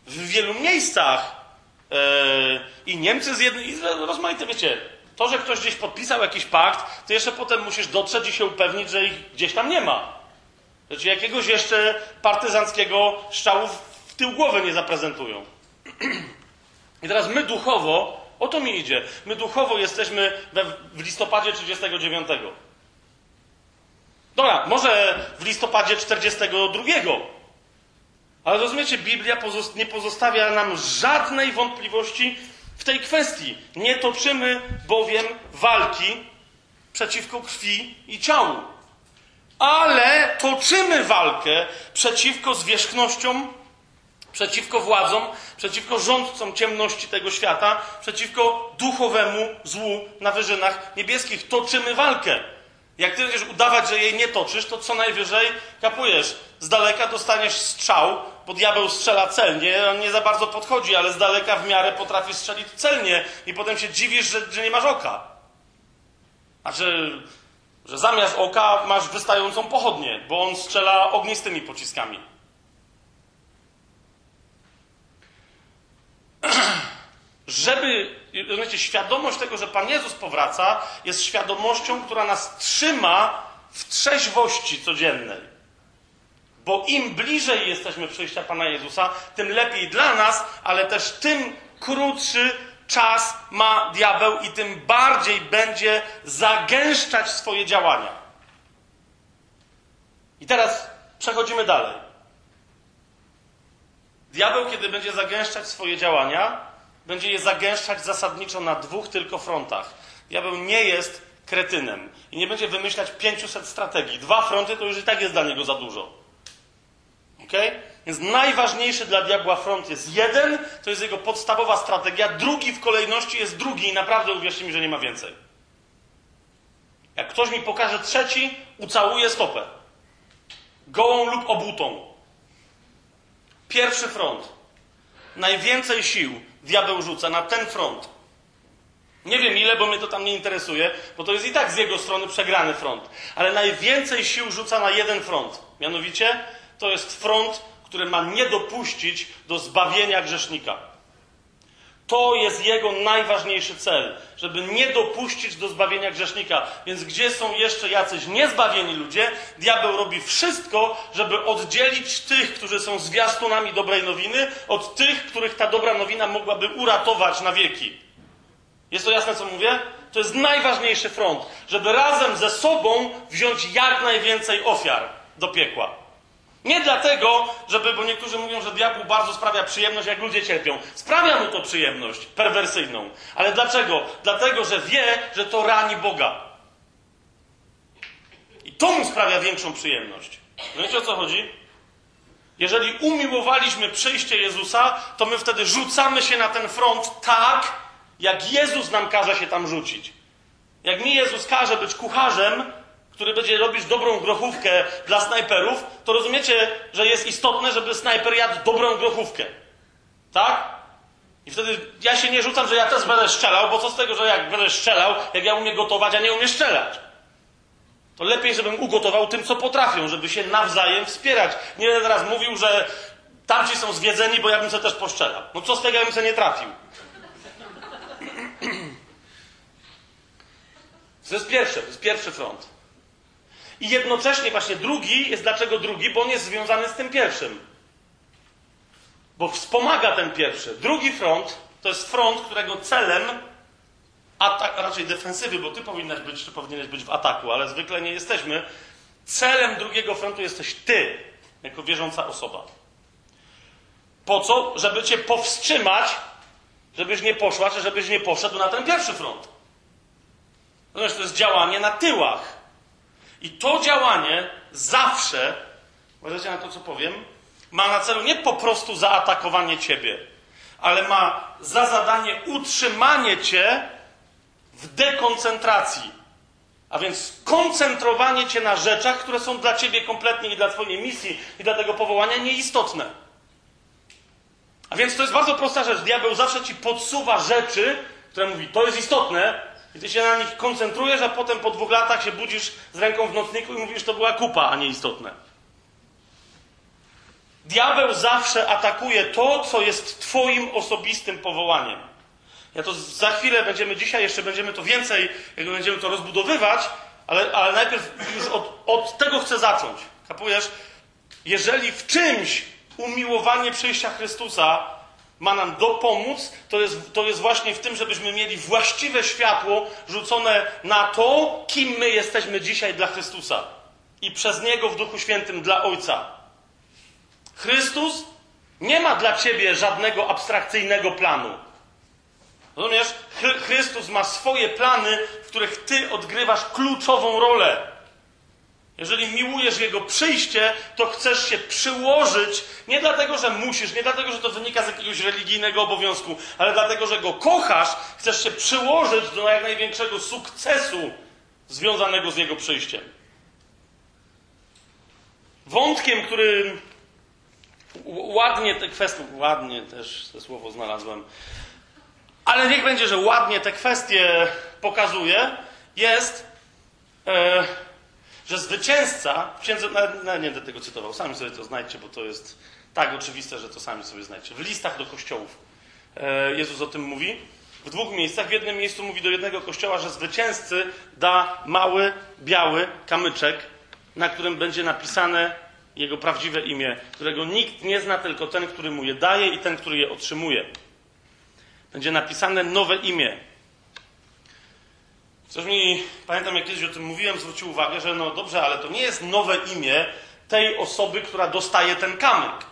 [SPEAKER 1] W wielu miejscach yy, i Niemcy z jednej, rozmaite, wiecie, to, że ktoś gdzieś podpisał jakiś pakt, to jeszcze potem musisz dotrzeć i się upewnić, że ich gdzieś tam nie ma. Znaczy jakiegoś jeszcze partyzanckiego szczału w tył głowy nie zaprezentują. I teraz my duchowo, o to mi idzie, my duchowo jesteśmy we, w listopadzie 39. Dobra, może w listopadzie 42. Ale rozumiecie, Biblia nie pozostawia nam żadnej wątpliwości w tej kwestii. Nie toczymy bowiem walki przeciwko krwi i ciału ale toczymy walkę przeciwko zwierzchnościom, przeciwko władzom, przeciwko rządcom ciemności tego świata, przeciwko duchowemu złu na wyżynach niebieskich. Toczymy walkę. Jak ty będziesz udawać, że jej nie toczysz, to co najwyżej kapujesz. Z daleka dostaniesz strzał, bo diabeł strzela celnie, on nie za bardzo podchodzi, ale z daleka w miarę potrafi strzelić celnie i potem się dziwisz, że, że nie masz oka. Znaczy, że zamiast oka masz wystającą pochodnię, bo on strzela ognistymi pociskami. Żeby, rozumiecie, świadomość tego, że Pan Jezus powraca, jest świadomością, która nas trzyma w trzeźwości codziennej. Bo im bliżej jesteśmy przyjścia Pana Jezusa, tym lepiej dla nas, ale też tym krótszy czas ma diabeł i tym bardziej będzie zagęszczać swoje działania. I teraz przechodzimy dalej. Diabeł, kiedy będzie zagęszczać swoje działania, będzie je zagęszczać zasadniczo na dwóch tylko frontach. Diabeł nie jest kretynem i nie będzie wymyślać 500 strategii. Dwa fronty to już i tak jest dla niego za dużo. Ok? Więc najważniejszy dla diabła front jest jeden, to jest jego podstawowa strategia. Drugi w kolejności jest drugi i naprawdę uwierzcie mi, że nie ma więcej. Jak ktoś mi pokaże trzeci, ucałuję stopę. Gołą lub obutą. Pierwszy front. Najwięcej sił diabeł rzuca na ten front. Nie wiem ile, bo mnie to tam nie interesuje, bo to jest i tak z jego strony przegrany front. Ale najwięcej sił rzuca na jeden front. Mianowicie to jest front, który ma nie dopuścić do zbawienia grzesznika. To jest jego najważniejszy cel, żeby nie dopuścić do zbawienia grzesznika. Więc gdzie są jeszcze jacyś niezbawieni ludzie, diabeł robi wszystko, żeby oddzielić tych, którzy są zwiastunami dobrej nowiny, od tych, których ta dobra nowina mogłaby uratować na wieki. Jest to jasne, co mówię? To jest najważniejszy front, żeby razem ze sobą wziąć jak najwięcej ofiar do piekła. Nie dlatego, żeby, bo niektórzy mówią, że diabłu bardzo sprawia przyjemność, jak ludzie cierpią. Sprawia mu to przyjemność perwersyjną. Ale dlaczego? Dlatego, że wie, że to rani Boga. I to mu sprawia większą przyjemność. Wiecie o co chodzi? Jeżeli umiłowaliśmy przyjście Jezusa, to my wtedy rzucamy się na ten front tak, jak Jezus nam każe się tam rzucić. Jak mi Jezus każe być kucharzem, który będzie robić dobrą grochówkę dla snajperów, to rozumiecie, że jest istotne, żeby snajper jadł dobrą grochówkę. Tak? I wtedy ja się nie rzucam, że ja też będę strzelał, bo co z tego, że jak będę strzelał, jak ja umiem gotować, a nie umiem strzelać. To lepiej, żebym ugotował tym, co potrafią, żeby się nawzajem wspierać. Nie będę teraz mówił, że tamci są zwiedzeni, bo ja bym sobie też poszczelał. No co z tego, ja bym sobie nie trafił. To jest pierwsze, to jest pierwszy front. I jednocześnie właśnie drugi jest dlaczego drugi? Bo on jest związany z tym pierwszym. Bo wspomaga ten pierwszy. Drugi front to jest front, którego celem, atak, raczej defensywy, bo ty powinnaś być, czy powinieneś być w ataku, ale zwykle nie jesteśmy. Celem drugiego frontu jesteś ty, jako wierząca osoba. Po co? Żeby cię powstrzymać, żebyś nie poszła, czy żebyś nie poszedł na ten pierwszy front. Natomiast to jest działanie na tyłach. I to działanie zawsze, uważajcie na to, co powiem, ma na celu nie po prostu zaatakowanie ciebie, ale ma za zadanie utrzymanie cię w dekoncentracji. A więc skoncentrowanie cię na rzeczach, które są dla ciebie kompletnie i dla twojej misji i dla tego powołania nieistotne. A więc to jest bardzo prosta rzecz. Diabeł zawsze ci podsuwa rzeczy, które mówi, to jest istotne, i ty się na nich koncentrujesz, a potem po dwóch latach się budzisz z ręką w nocniku i mówisz, to była kupa, a nie istotne. Diabeł zawsze atakuje to, co jest Twoim osobistym powołaniem. Ja to za chwilę będziemy, dzisiaj jeszcze będziemy to więcej, jak będziemy to rozbudowywać, ale, ale najpierw już od, od tego chcę zacząć. Kapujesz? Jeżeli w czymś umiłowanie przyjścia Chrystusa ma nam dopomóc, to jest, to jest właśnie w tym, żebyśmy mieli właściwe światło rzucone na to, kim my jesteśmy dzisiaj dla Chrystusa i przez Niego w Duchu Świętym dla Ojca. Chrystus nie ma dla ciebie żadnego abstrakcyjnego planu. Rozumiesz? Chrystus ma swoje plany, w których ty odgrywasz kluczową rolę. Jeżeli miłujesz Jego przyjście, to chcesz się przyłożyć nie dlatego, że musisz, nie dlatego, że to wynika z jakiegoś religijnego obowiązku, ale dlatego, że Go kochasz, chcesz się przyłożyć do jak największego sukcesu związanego z jego przyjściem. Wątkiem, który ładnie te kwestie, ładnie też to słowo znalazłem, ale niech będzie, że ładnie te kwestie pokazuje, jest, e, że zwycięzca, księdze, nie będę tego cytował, sami sobie to znajdźcie, bo to jest tak oczywiste, że to sami sobie znajdźcie. W listach do kościołów e, Jezus o tym mówi. W dwóch miejscach. W jednym miejscu mówi do jednego kościoła, że zwycięzcy da mały, biały kamyczek, na którym będzie napisane jego prawdziwe imię, którego nikt nie zna, tylko ten, który mu je daje i ten, który je otrzymuje. Będzie napisane nowe imię. Coś mi, pamiętam jak kiedyś o tym mówiłem, zwrócił uwagę, że no dobrze, ale to nie jest nowe imię tej osoby, która dostaje ten kamyk.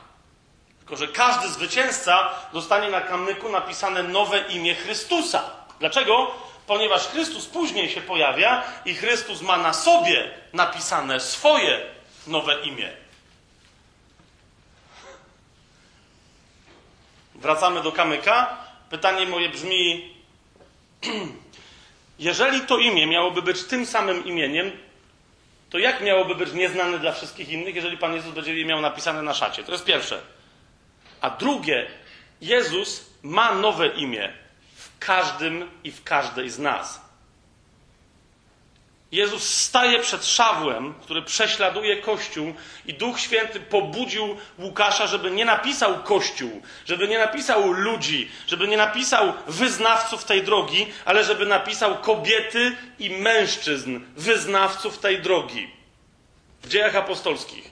[SPEAKER 1] Tylko, że każdy zwycięzca dostanie na kamyku napisane nowe imię Chrystusa. Dlaczego? Ponieważ Chrystus później się pojawia i Chrystus ma na sobie napisane swoje nowe imię. Wracamy do kamyka. Pytanie moje brzmi: jeżeli to imię miałoby być tym samym imieniem, to jak miałoby być nieznane dla wszystkich innych, jeżeli Pan Jezus będzie je miał napisane na szacie? To jest pierwsze. A drugie, Jezus ma nowe imię w każdym i w każdej z nas. Jezus staje przed Szawłem, który prześladuje Kościół i Duch Święty pobudził Łukasza, żeby nie napisał Kościół, żeby nie napisał ludzi, żeby nie napisał wyznawców tej drogi, ale żeby napisał kobiety i mężczyzn, wyznawców tej drogi. W dziejach apostolskich.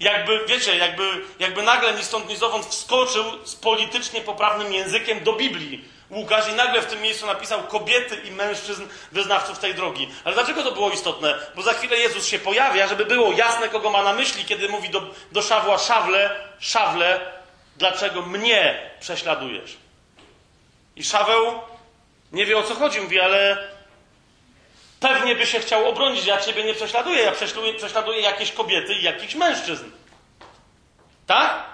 [SPEAKER 1] Jakby, wiecie, jakby, jakby nagle ni stąd, ni zowąd wskoczył z politycznie poprawnym językiem do Biblii. Łukasz i nagle w tym miejscu napisał kobiety i mężczyzn wyznawców tej drogi. Ale dlaczego to było istotne? Bo za chwilę Jezus się pojawia, żeby było jasne, kogo ma na myśli, kiedy mówi do, do Szawła, Szawle, Szawle, dlaczego mnie prześladujesz? I Szaweł nie wie o co chodzi, mówi, ale pewnie by się chciał obronić. Ja ciebie nie prześladuję, ja prześladuję, prześladuję jakieś kobiety i jakichś mężczyzn. Tak?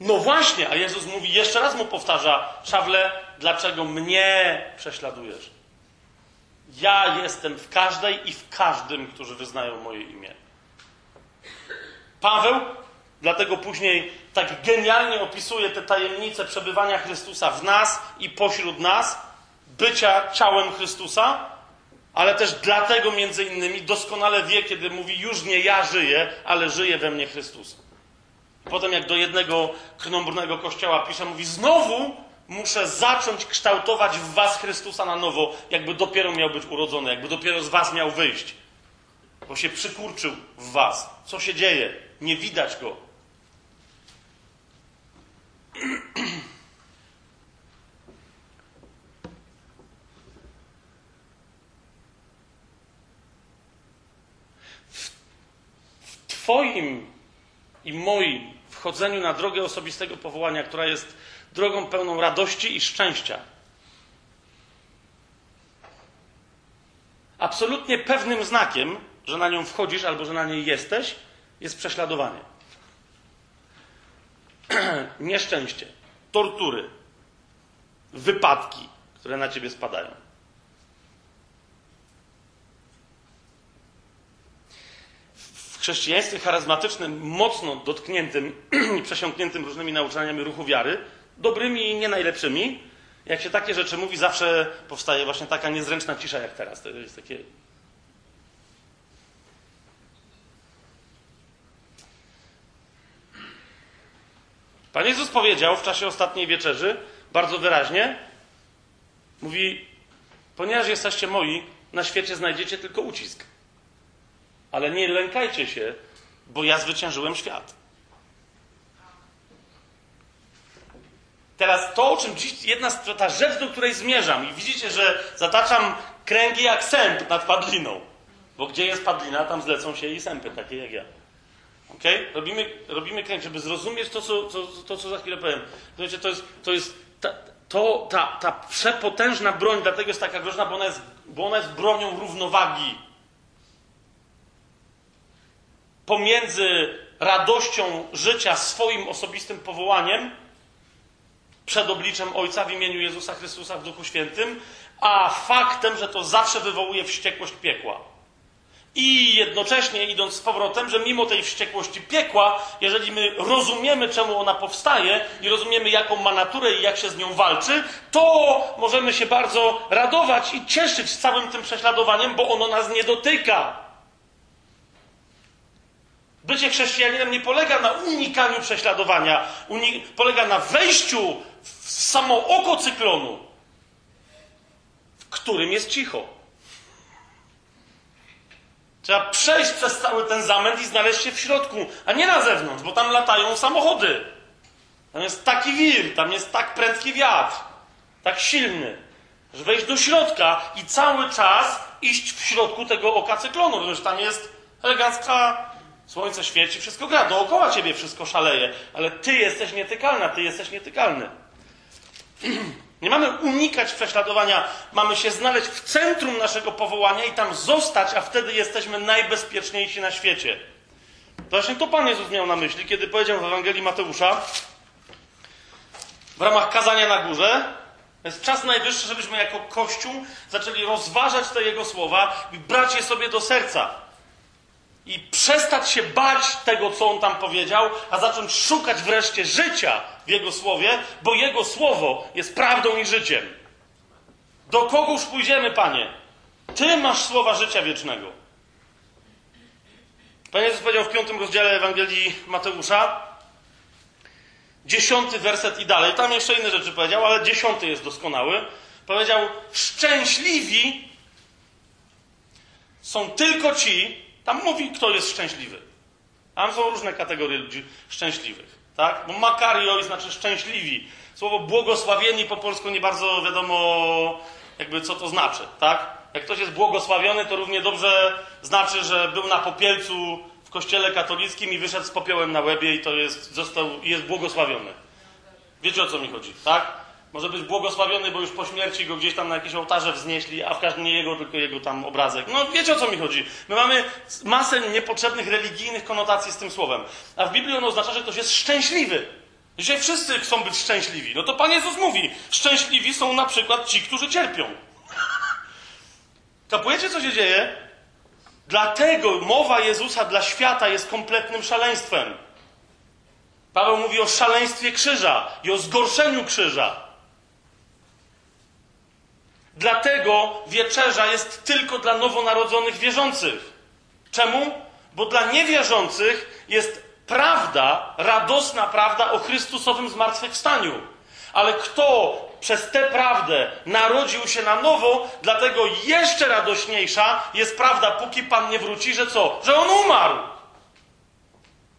[SPEAKER 1] No właśnie, a Jezus mówi, jeszcze raz mu powtarza, Szawle, dlaczego mnie prześladujesz? Ja jestem w każdej i w każdym, którzy wyznają moje imię. Paweł dlatego później tak genialnie opisuje te tajemnice przebywania Chrystusa w nas i pośród nas, bycia ciałem Chrystusa, ale też dlatego między innymi doskonale wie, kiedy mówi, już nie ja żyję, ale żyje we mnie Chrystus. Potem jak do jednego krnąbrnego kościoła pisze, mówi, znowu muszę zacząć kształtować w was Chrystusa na nowo, jakby dopiero miał być urodzony, jakby dopiero z was miał wyjść. Bo się przykurczył w was. Co się dzieje? Nie widać go. W Twoim i moim wchodzeniu na drogę osobistego powołania, która jest drogą pełną radości i szczęścia. Absolutnie pewnym znakiem, że na nią wchodzisz albo że na niej jesteś, jest prześladowanie. Nieszczęście, tortury, wypadki, które na ciebie spadają. W chrześcijaństwie charyzmatycznym, mocno dotkniętym i przesiąkniętym różnymi nauczaniami ruchu wiary, dobrymi i nie najlepszymi, jak się takie rzeczy mówi, zawsze powstaje właśnie taka niezręczna cisza jak teraz. To jest takie. Pan Jezus powiedział w czasie ostatniej wieczerzy bardzo wyraźnie: Mówi, ponieważ jesteście moi, na świecie znajdziecie tylko ucisk. Ale nie lękajcie się, bo ja zwyciężyłem świat. Teraz to, o czym dziś, jedna ta rzecz, do której zmierzam, i widzicie, że zataczam kręgi jak sęp nad padliną. Bo gdzie jest padlina, tam zlecą się i sępy, takie jak ja. Ok? Robimy, robimy kręg, żeby zrozumieć to co, to, to, co za chwilę powiem. Wiecie, to jest, to jest ta, to, ta, ta przepotężna broń, dlatego jest taka groźna, bo ona jest, bo ona jest bronią równowagi pomiędzy radością życia swoim osobistym powołaniem przed obliczem Ojca w imieniu Jezusa Chrystusa w Duchu Świętym, a faktem, że to zawsze wywołuje wściekłość piekła. I jednocześnie idąc z powrotem, że mimo tej wściekłości piekła, jeżeli my rozumiemy, czemu ona powstaje i rozumiemy, jaką ma naturę i jak się z nią walczy, to możemy się bardzo radować i cieszyć całym tym prześladowaniem, bo ono nas nie dotyka. Bycie chrześcijaninem nie polega na unikaniu prześladowania, uni- polega na wejściu w samo oko cyklonu, w którym jest cicho. Trzeba przejść przez cały ten zamęt i znaleźć się w środku, a nie na zewnątrz, bo tam latają samochody. Tam jest taki wir, tam jest tak prędki wiatr, tak silny, że wejść do środka i cały czas iść w środku tego oka cyklonu, ponieważ tam jest elegancka, słońce świeci, wszystko gra, dookoła ciebie wszystko szaleje, ale ty jesteś nietykalna, ty jesteś nietykalny. Nie mamy unikać prześladowania, mamy się znaleźć w centrum naszego powołania i tam zostać, a wtedy jesteśmy najbezpieczniejsi na świecie. To właśnie to Pan Jezus miał na myśli, kiedy powiedział w Ewangelii Mateusza, w ramach kazania na górze, jest czas najwyższy, żebyśmy jako Kościół zaczęli rozważać te Jego słowa i brać je sobie do serca. I przestać się bać tego, co On tam powiedział, a zacząć szukać wreszcie życia w Jego słowie, bo Jego słowo jest prawdą i życiem. Do kogóż pójdziemy, Panie? Ty masz słowa życia wiecznego. Pan Jezus powiedział w piątym rozdziale Ewangelii Mateusza, dziesiąty werset i dalej. Tam jeszcze inne rzeczy powiedział, ale dziesiąty jest doskonały. Powiedział: Szczęśliwi są tylko ci, tam mówi, kto jest szczęśliwy. Tam są różne kategorie ludzi szczęśliwych. Tak? Bo znaczy szczęśliwi. Słowo błogosławieni po polsku nie bardzo wiadomo, jakby co to znaczy. Tak? Jak ktoś jest błogosławiony, to równie dobrze znaczy, że był na popielcu w kościele katolickim i wyszedł z popiołem na łebie i to jest, został, jest błogosławiony. Wiecie o co mi chodzi, tak? Może być błogosławiony, bo już po śmierci go gdzieś tam na jakieś ołtarze wznieśli, a w każdym nie jego, tylko jego tam obrazek. No wiecie o co mi chodzi. My mamy masę niepotrzebnych religijnych konotacji z tym słowem. A w Biblii ono oznacza, że ktoś jest szczęśliwy. Dzisiaj wszyscy chcą być szczęśliwi. No to Pan Jezus mówi, szczęśliwi są na przykład ci, którzy cierpią. Kapujecie, co się dzieje? Dlatego mowa Jezusa dla świata jest kompletnym szaleństwem. Paweł mówi o szaleństwie krzyża i o zgorszeniu krzyża. Dlatego wieczerza jest tylko dla nowonarodzonych wierzących. Czemu? Bo dla niewierzących jest prawda, radosna prawda o Chrystusowym zmartwychwstaniu. Ale kto przez tę prawdę narodził się na nowo, dlatego jeszcze radośniejsza jest prawda, póki Pan nie wróci, że co? Że On umarł.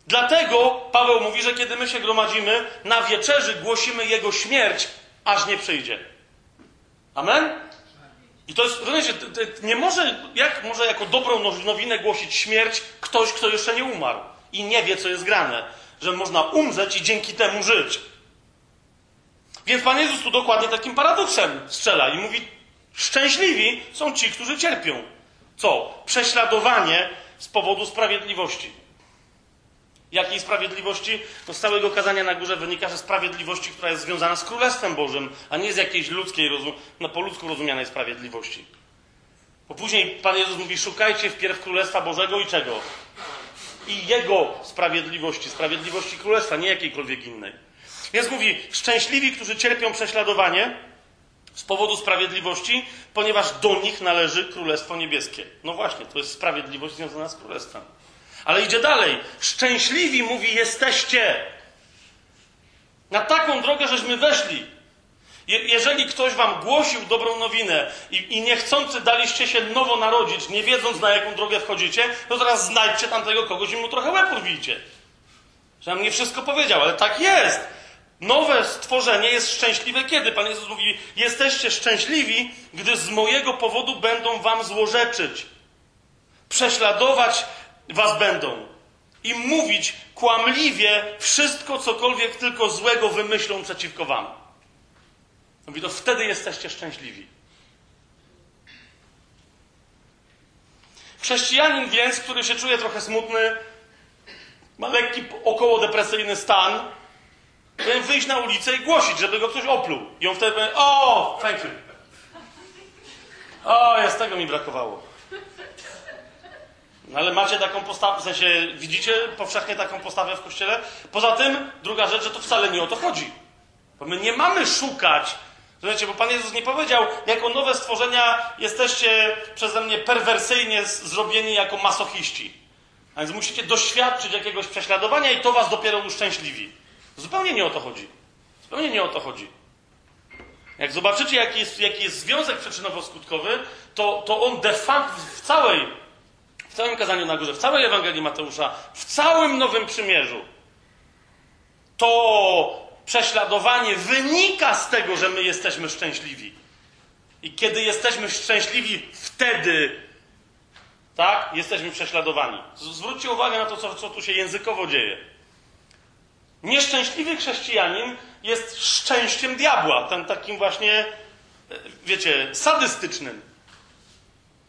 [SPEAKER 1] Dlatego Paweł mówi, że kiedy my się gromadzimy, na wieczerzy głosimy Jego śmierć, aż nie przyjdzie. Amen? I to jest, rozumiecie, nie może, jak może jako dobrą now- nowinę głosić śmierć ktoś, kto jeszcze nie umarł i nie wie, co jest grane, że można umrzeć i dzięki temu żyć. Więc Pan Jezus tu dokładnie takim paradoksem strzela i mówi, szczęśliwi są ci, którzy cierpią. Co? Prześladowanie z powodu sprawiedliwości. Jakiej sprawiedliwości? No z całego kazania na górze wynika, że sprawiedliwości, która jest związana z Królestwem Bożym, a nie z jakiejś ludzkiej, no po ludzku rozumianej sprawiedliwości. Bo później Pan Jezus mówi, szukajcie wpierw Królestwa Bożego i czego? I Jego sprawiedliwości, sprawiedliwości Królestwa, nie jakiejkolwiek innej. Więc mówi, szczęśliwi, którzy cierpią prześladowanie z powodu sprawiedliwości, ponieważ do nich należy Królestwo Niebieskie. No właśnie, to jest sprawiedliwość związana z Królestwem. Ale idzie dalej. Szczęśliwi, mówi, jesteście. Na taką drogę, żeśmy weszli. Je, jeżeli ktoś wam głosił dobrą nowinę i, i niechcący daliście się nowo narodzić, nie wiedząc na jaką drogę wchodzicie, to teraz znajdźcie tamtego kogoś i mu trochę łeb urwijcie. Że nam nie wszystko powiedział, ale tak jest. Nowe stworzenie jest szczęśliwe kiedy? Pan Jezus mówi, jesteście szczęśliwi, gdy z mojego powodu będą wam złorzeczyć. Prześladować was będą. I mówić kłamliwie wszystko, cokolwiek tylko złego wymyślą przeciwko wam. Mówi, to wtedy jesteście szczęśliwi. Chrześcijanin więc, który się czuje trochę smutny, ma lekki około depresyjny stan, powinien wyjść na ulicę i głosić, żeby go ktoś opluł. I on wtedy powie, o, thank you. O, jest tego mi brakowało. No ale macie taką postawę, w sensie widzicie powszechnie taką postawę w kościele? Poza tym, druga rzecz, że to wcale nie o to chodzi. Bo my nie mamy szukać. Słuchajcie, bo Pan Jezus nie powiedział, jako nowe stworzenia jesteście przeze mnie perwersyjnie zrobieni jako masochiści. A więc musicie doświadczyć jakiegoś prześladowania i to was dopiero uszczęśliwi. Zupełnie nie o to chodzi. Zupełnie nie o to chodzi. Jak zobaczycie, jaki jest, jaki jest związek przyczynowo-skutkowy, to, to on de facto w całej, całym kazaniu na górze, w całej Ewangelii Mateusza, w całym Nowym Przymierzu, to prześladowanie wynika z tego, że my jesteśmy szczęśliwi. I kiedy jesteśmy szczęśliwi, wtedy, tak, jesteśmy prześladowani. Zwróćcie uwagę na to, co, co tu się językowo dzieje. Nieszczęśliwy chrześcijanin jest szczęściem diabła, ten takim właśnie, e, wiecie, sadystycznym.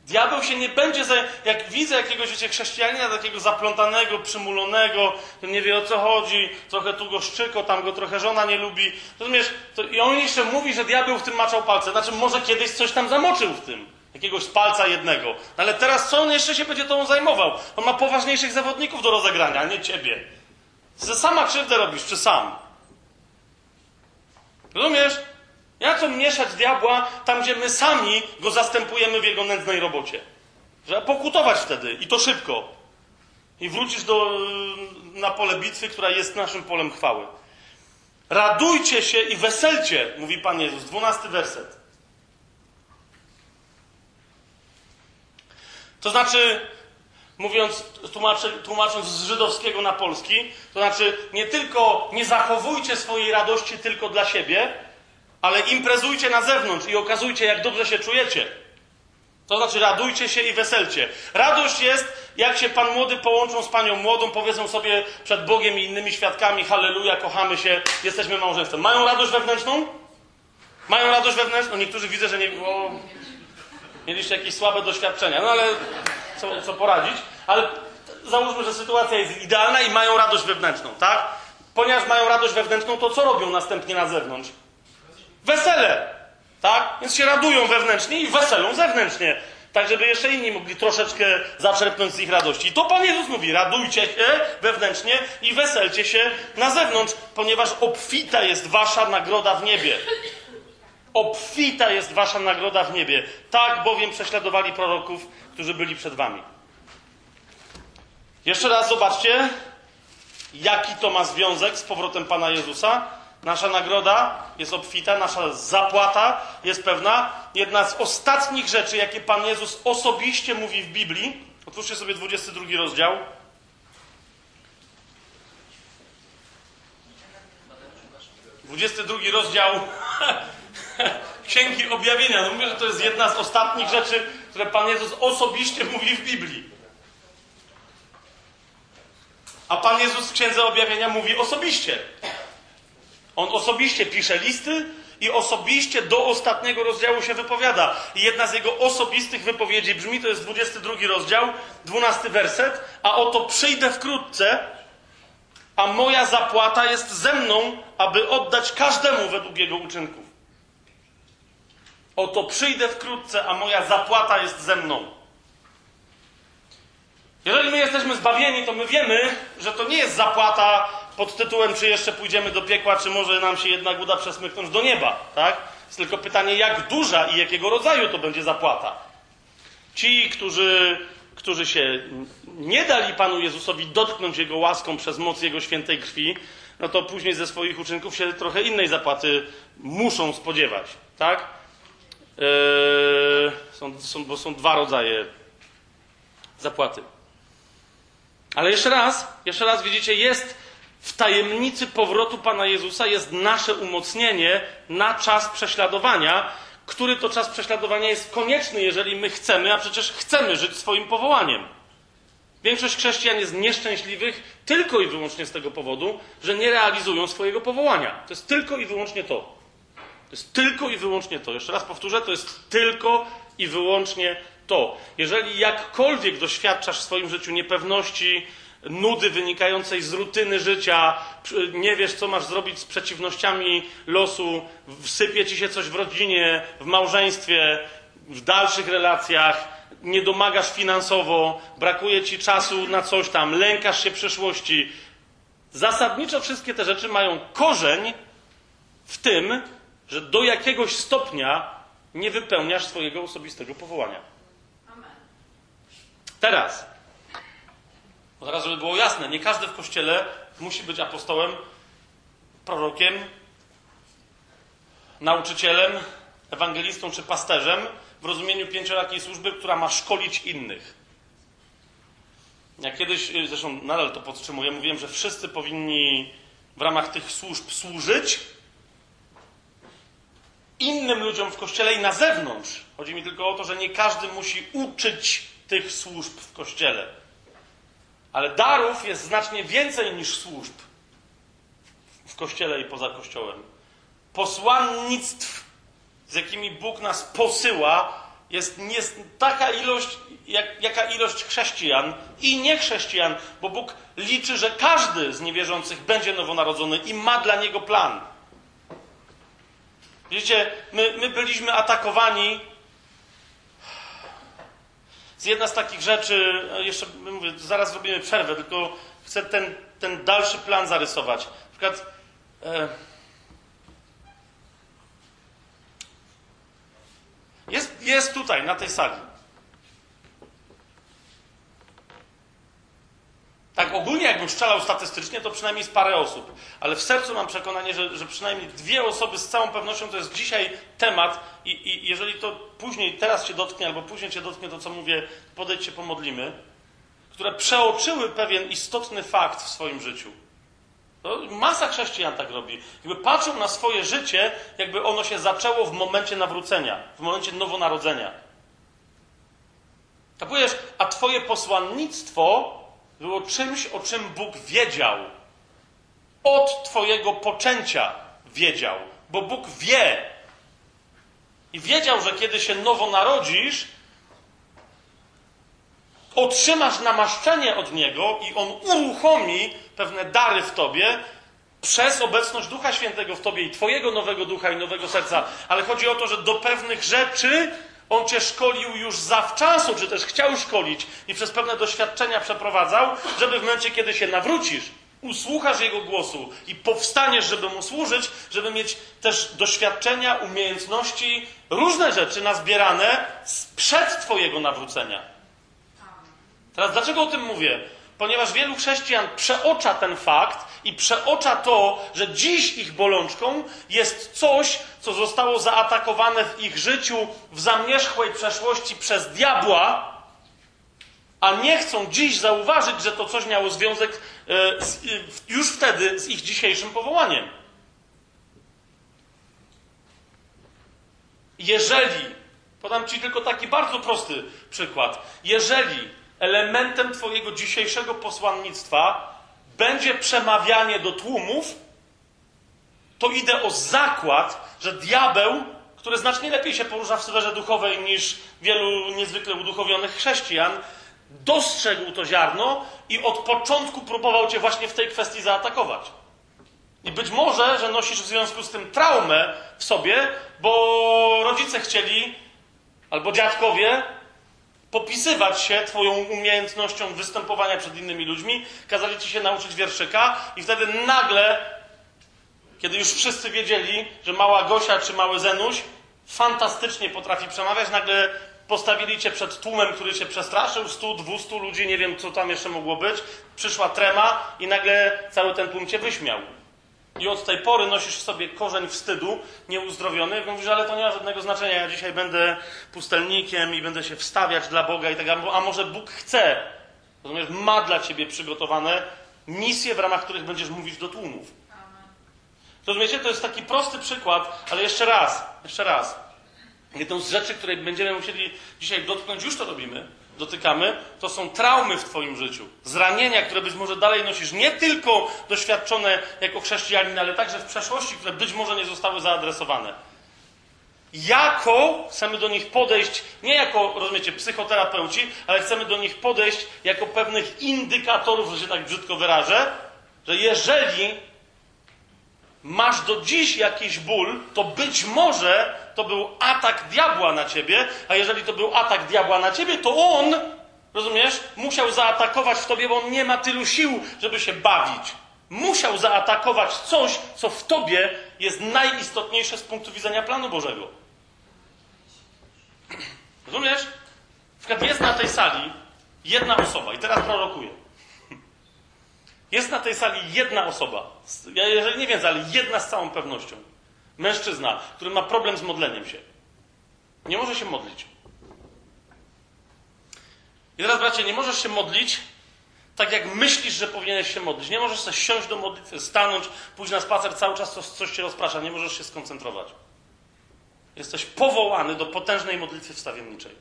[SPEAKER 1] Diabeł się nie będzie, za, jak widzę jakiegoś, wiecie, chrześcijanina takiego zaplątanego, przymulonego, nie wie o co chodzi, trochę tu go szczyko, tam go trochę żona nie lubi, rozumiesz, to, i on jeszcze mówi, że diabeł w tym maczał palce, znaczy może kiedyś coś tam zamoczył w tym, jakiegoś palca jednego, no ale teraz co on jeszcze się będzie tą zajmował? On ma poważniejszych zawodników do rozegrania, a nie ciebie. Ze sama krzywdę robisz, czy sam? Rozumiesz? Ja co mieszać diabła tam, gdzie my sami go zastępujemy w jego nędznej robocie. Żeby pokutować wtedy i to szybko. I wrócisz do, na pole bitwy, która jest naszym polem chwały. Radujcie się i weselcie, mówi Pan Jezus. Dwunasty werset. To znaczy, mówiąc, tłumacząc z żydowskiego na polski, to znaczy nie tylko nie zachowujcie swojej radości tylko dla siebie, ale imprezujcie na zewnątrz i okazujcie, jak dobrze się czujecie. To znaczy radujcie się i weselcie. Radość jest, jak się pan młody połączą z panią młodą, powiedzą sobie przed Bogiem i innymi świadkami, halleluja, kochamy się, jesteśmy małżeństwem. Mają radość wewnętrzną? Mają radość wewnętrzną? Niektórzy widzę, że nie było... Mieliście jakieś słabe doświadczenia, no ale co, co poradzić? Ale załóżmy, że sytuacja jest idealna i mają radość wewnętrzną, tak? Ponieważ mają radość wewnętrzną, to co robią następnie na zewnątrz? Wesele, tak? Więc się radują wewnętrznie i weselą zewnętrznie. Tak, żeby jeszcze inni mogli troszeczkę zaczerpnąć z ich radości. I to Pan Jezus mówi, radujcie się wewnętrznie i weselcie się na zewnątrz, ponieważ obfita jest wasza nagroda w niebie. Obfita jest wasza nagroda w niebie. Tak bowiem prześladowali proroków, którzy byli przed wami. Jeszcze raz zobaczcie, jaki to ma związek z powrotem Pana Jezusa. Nasza nagroda jest obfita, nasza zapłata jest pewna. Jedna z ostatnich rzeczy, jakie Pan Jezus osobiście mówi w Biblii, otwórzcie sobie 22 rozdział. Dwudziesty drugi rozdział Księgi Objawienia. No mówię, że to jest jedna z ostatnich rzeczy, które Pan Jezus osobiście mówi w Biblii. A Pan Jezus w Księdze Objawienia mówi osobiście. On osobiście pisze listy i osobiście do ostatniego rozdziału się wypowiada. I jedna z jego osobistych wypowiedzi brzmi, to jest 22 rozdział, 12 werset, a oto przyjdę wkrótce, a moja zapłata jest ze mną, aby oddać każdemu według jego uczynków. Oto przyjdę wkrótce, a moja zapłata jest ze mną. Jeżeli my jesteśmy zbawieni, to my wiemy, że to nie jest zapłata pod tytułem, czy jeszcze pójdziemy do piekła, czy może nam się jednak uda przesmyknąć do nieba, tak? Jest tylko pytanie, jak duża i jakiego rodzaju to będzie zapłata. Ci, którzy, którzy się nie dali Panu Jezusowi dotknąć Jego łaską przez moc Jego świętej krwi, no to później ze swoich uczynków się trochę innej zapłaty muszą spodziewać, tak? Yy, są, są, bo są dwa rodzaje zapłaty. Ale jeszcze raz, jeszcze raz widzicie, jest w tajemnicy powrotu Pana Jezusa jest nasze umocnienie na czas prześladowania, który to czas prześladowania jest konieczny, jeżeli my chcemy, a przecież chcemy żyć swoim powołaniem. Większość chrześcijan jest nieszczęśliwych tylko i wyłącznie z tego powodu, że nie realizują swojego powołania. To jest tylko i wyłącznie to. To jest tylko i wyłącznie to. Jeszcze raz powtórzę, to jest tylko i wyłącznie to. Jeżeli jakkolwiek doświadczasz w swoim życiu niepewności, nudy wynikającej z rutyny życia, nie wiesz, co masz zrobić z przeciwnościami losu, wsypie ci się coś w rodzinie, w małżeństwie, w dalszych relacjach, nie domagasz finansowo, brakuje ci czasu na coś tam, lękasz się przyszłości. Zasadniczo wszystkie te rzeczy mają korzeń w tym, że do jakiegoś stopnia nie wypełniasz swojego osobistego powołania.
[SPEAKER 3] Amen.
[SPEAKER 1] Teraz, bo teraz, żeby było jasne, nie każdy w kościele musi być apostołem, prorokiem, nauczycielem, ewangelistą czy pasterzem w rozumieniu pięciorakiej służby, która ma szkolić innych. Ja kiedyś, y, zresztą nadal to podtrzymuję, mówiłem, że wszyscy powinni w ramach tych służb służyć innym ludziom w kościele i na zewnątrz. Chodzi mi tylko o to, że nie każdy musi uczyć tych służb w kościele. Ale darów jest znacznie więcej niż służb w kościele i poza kościołem. Posłannictw, z jakimi Bóg nas posyła, jest nie, taka ilość, jak, jaka ilość chrześcijan i niechrześcijan, bo Bóg liczy, że każdy z niewierzących będzie nowonarodzony i ma dla niego plan. Widzicie, my, my byliśmy atakowani. Z jedna z takich rzeczy, e, jeszcze mówię, zaraz zrobimy przerwę, tylko chcę ten, ten dalszy plan zarysować. Na przykład. E, jest, jest tutaj, na tej sali. Tak ogólnie, jakbym strzelał statystycznie, to przynajmniej z parę osób. Ale w sercu mam przekonanie, że, że przynajmniej dwie osoby z całą pewnością to jest dzisiaj temat i, i jeżeli to później, teraz cię dotknie, albo później cię dotknie to, co mówię, podejdź się pomodlimy, które przeoczyły pewien istotny fakt w swoim życiu. To masa chrześcijan tak robi. Jakby patrzą na swoje życie, jakby ono się zaczęło w momencie nawrócenia, w momencie nowonarodzenia. Kapujesz, a twoje posłannictwo było czymś, o czym Bóg wiedział. Od Twojego poczęcia wiedział, bo Bóg wie. I wiedział, że kiedy się nowo narodzisz, otrzymasz namaszczenie od Niego i On uruchomi pewne dary w Tobie przez obecność Ducha Świętego w Tobie i Twojego nowego ducha i nowego serca. Ale chodzi o to, że do pewnych rzeczy on cię szkolił już zawczasu, czy też chciał szkolić i przez pewne doświadczenia przeprowadzał, żeby w momencie, kiedy się nawrócisz, usłuchasz Jego głosu i powstaniesz, żeby Mu służyć, żeby mieć też doświadczenia, umiejętności, różne rzeczy nazbierane sprzed Twojego nawrócenia. Teraz dlaczego o tym mówię? Ponieważ wielu chrześcijan przeocza ten fakt i przeocza to, że dziś ich bolączką jest coś, co zostało zaatakowane w ich życiu w zamierzchłej przeszłości przez diabła, a nie chcą dziś zauważyć, że to coś miało związek e, z, e, już wtedy z ich dzisiejszym powołaniem. Jeżeli, podam Ci tylko taki bardzo prosty przykład, jeżeli elementem Twojego dzisiejszego posłannictwa będzie przemawianie do tłumów, to idę o zakład, że diabeł, który znacznie lepiej się porusza w sferze duchowej niż wielu niezwykle uduchowionych chrześcijan, dostrzegł to ziarno i od początku próbował cię właśnie w tej kwestii zaatakować. I być może, że nosisz w związku z tym traumę w sobie, bo rodzice chcieli, albo dziadkowie, popisywać się Twoją umiejętnością występowania przed innymi ludźmi, kazali Ci się nauczyć wierszyka, i wtedy nagle, kiedy już wszyscy wiedzieli, że mała Gosia czy mały Zenuś fantastycznie potrafi przemawiać, nagle postawili Cię przed tłumem, który Cię przestraszył, 100, 200 ludzi, nie wiem co tam jeszcze mogło być, przyszła trema i nagle cały ten tłum Cię wyśmiał. I od tej pory nosisz w sobie korzeń wstydu, nieuzdrowiony. Mówisz, ale to nie ma żadnego znaczenia. Ja dzisiaj będę pustelnikiem i będę się wstawiać dla Boga i tak. A może Bóg chce, rozumiesz, ma dla ciebie przygotowane misje, w ramach których będziesz mówić do tłumów. Rozumiecie? To jest taki prosty przykład, ale jeszcze raz, jeszcze raz. Jedną z rzeczy, której będziemy musieli dzisiaj dotknąć, już to robimy, dotykamy, to są traumy w Twoim życiu. Zranienia, które być może dalej nosisz, nie tylko doświadczone jako chrześcijanin, ale także w przeszłości, które być może nie zostały zaadresowane. Jako chcemy do nich podejść, nie jako, rozumiecie, psychoterapeuci, ale chcemy do nich podejść jako pewnych indykatorów, że się tak brzydko wyrażę, że jeżeli masz do dziś jakiś ból, to być może to był atak diabła na ciebie, a jeżeli to był atak diabła na ciebie, to on, rozumiesz, musiał zaatakować w tobie, bo on nie ma tylu sił, żeby się bawić. Musiał zaatakować coś, co w tobie jest najistotniejsze z punktu widzenia planu Bożego. Rozumiesz? Na przykład jest na tej sali jedna osoba, i teraz prorokuję. Jest na tej sali jedna osoba, ja jeżeli nie więcej, ale jedna z całą pewnością. Mężczyzna, który ma problem z modleniem się. Nie może się modlić. I teraz, bracie, nie możesz się modlić tak, jak myślisz, że powinieneś się modlić. Nie możesz sobie siąść do modlitwy, stanąć, pójść na spacer, cały czas coś, coś cię rozprasza. Nie możesz się skoncentrować. Jesteś powołany do potężnej modlitwy wstawienniczej.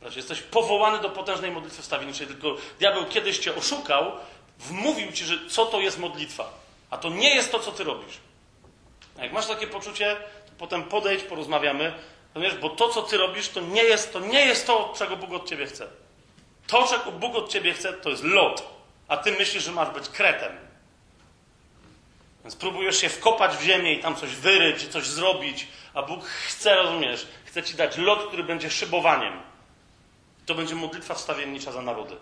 [SPEAKER 1] Znaczy, jesteś powołany do potężnej modlitwy wstawienniczej, tylko diabeł kiedyś cię oszukał, wmówił ci, że co to jest modlitwa. A to nie jest to, co ty robisz. Jak masz takie poczucie, to potem podejdź, porozmawiamy, ponieważ, bo to, co ty robisz, to nie, jest, to nie jest to, czego Bóg od ciebie chce. To, czego Bóg od ciebie chce, to jest lot. A ty myślisz, że masz być kretem. Więc próbujesz się wkopać w ziemię i tam coś wyryć, coś zrobić, a Bóg chce, rozumiesz, chce ci dać lot, który będzie szybowaniem. To będzie modlitwa wstawiennicza za narody.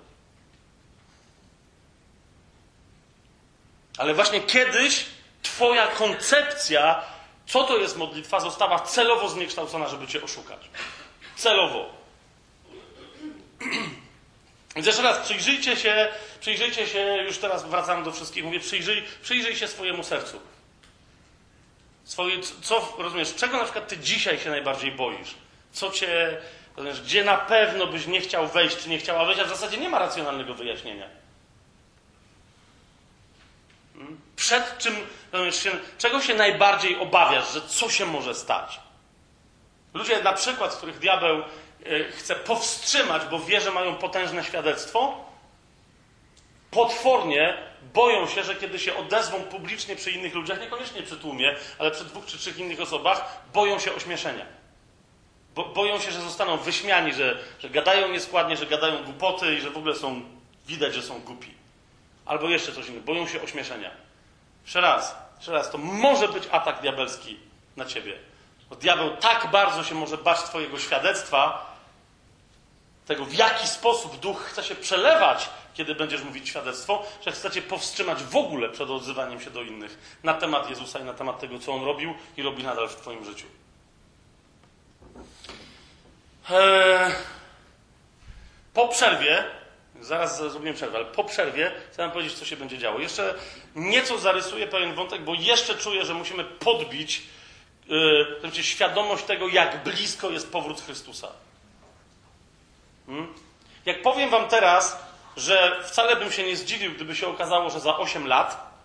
[SPEAKER 1] Ale właśnie kiedyś Twoja koncepcja, co to jest modlitwa, została celowo zniekształcona, żeby Cię oszukać. Celowo. Więc jeszcze raz, przyjrzyjcie się, przyjrzyjcie się, już teraz wracam do wszystkich, mówię, przyjrzyj, przyjrzyj się swojemu sercu. Swoje, co, rozumiesz, czego na przykład Ty dzisiaj się najbardziej boisz? Co Cię, rozumiesz, gdzie na pewno byś nie chciał wejść, czy nie chciała wejść, a w zasadzie nie ma racjonalnego wyjaśnienia. Przed czym, się, czego się najbardziej obawiasz, że co się może stać? Ludzie na przykład, których diabeł y, chce powstrzymać, bo wie, że mają potężne świadectwo, potwornie boją się, że kiedy się odezwą publicznie przy innych ludziach, niekoniecznie przy tłumie, ale przy dwóch czy trzech innych osobach, boją się ośmieszenia. Bo, boją się, że zostaną wyśmiani, że, że gadają nieskładnie, że gadają głupoty i że w ogóle są, widać, że są głupi. Albo jeszcze coś innego. Boją się ośmieszenia. Jeszcze raz, jeszcze raz, to może być atak diabelski na ciebie. Bo diabeł tak bardzo się może bać twojego świadectwa, tego w jaki sposób duch chce się przelewać, kiedy będziesz mówić świadectwo, że chce cię powstrzymać w ogóle przed odzywaniem się do innych na temat Jezusa i na temat tego, co On robił i robi nadal w twoim życiu. Eee, po przerwie Zaraz zrobimy przerwę, ale po przerwie chcę powiedzieć, co się będzie działo. Jeszcze nieco zarysuję pewien wątek, bo jeszcze czuję, że musimy podbić yy, świadomość tego, jak blisko jest powrót Chrystusa. Hmm? Jak powiem wam teraz, że wcale bym się nie zdziwił, gdyby się okazało, że za 8 lat,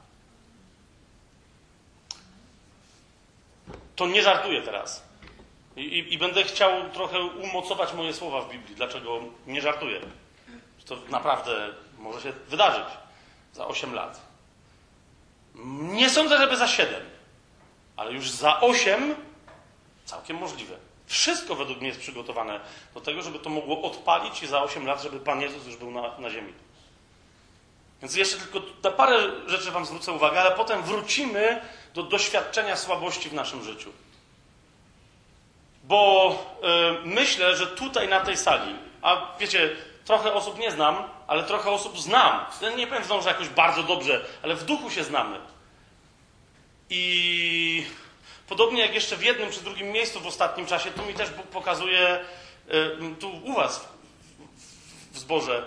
[SPEAKER 1] to nie żartuję teraz. I, i, I będę chciał trochę umocować moje słowa w Biblii. Dlaczego nie żartuję? to naprawdę może się wydarzyć za 8 lat. Nie sądzę, żeby za 7, ale już za 8 całkiem możliwe. Wszystko według mnie jest przygotowane do tego, żeby to mogło odpalić i za 8 lat, żeby Pan Jezus już był na, na ziemi. Więc jeszcze tylko na parę rzeczy Wam zwrócę uwagę, ale potem wrócimy do doświadczenia słabości w naszym życiu. Bo yy, myślę, że tutaj na tej sali, a wiecie, trochę osób nie znam, ale trochę osób znam. Nie powiem znowu, że jakoś bardzo dobrze, ale w duchu się znamy. I podobnie jak jeszcze w jednym czy drugim miejscu w ostatnim czasie, tu mi też Bóg pokazuje, y, tu u Was w zborze,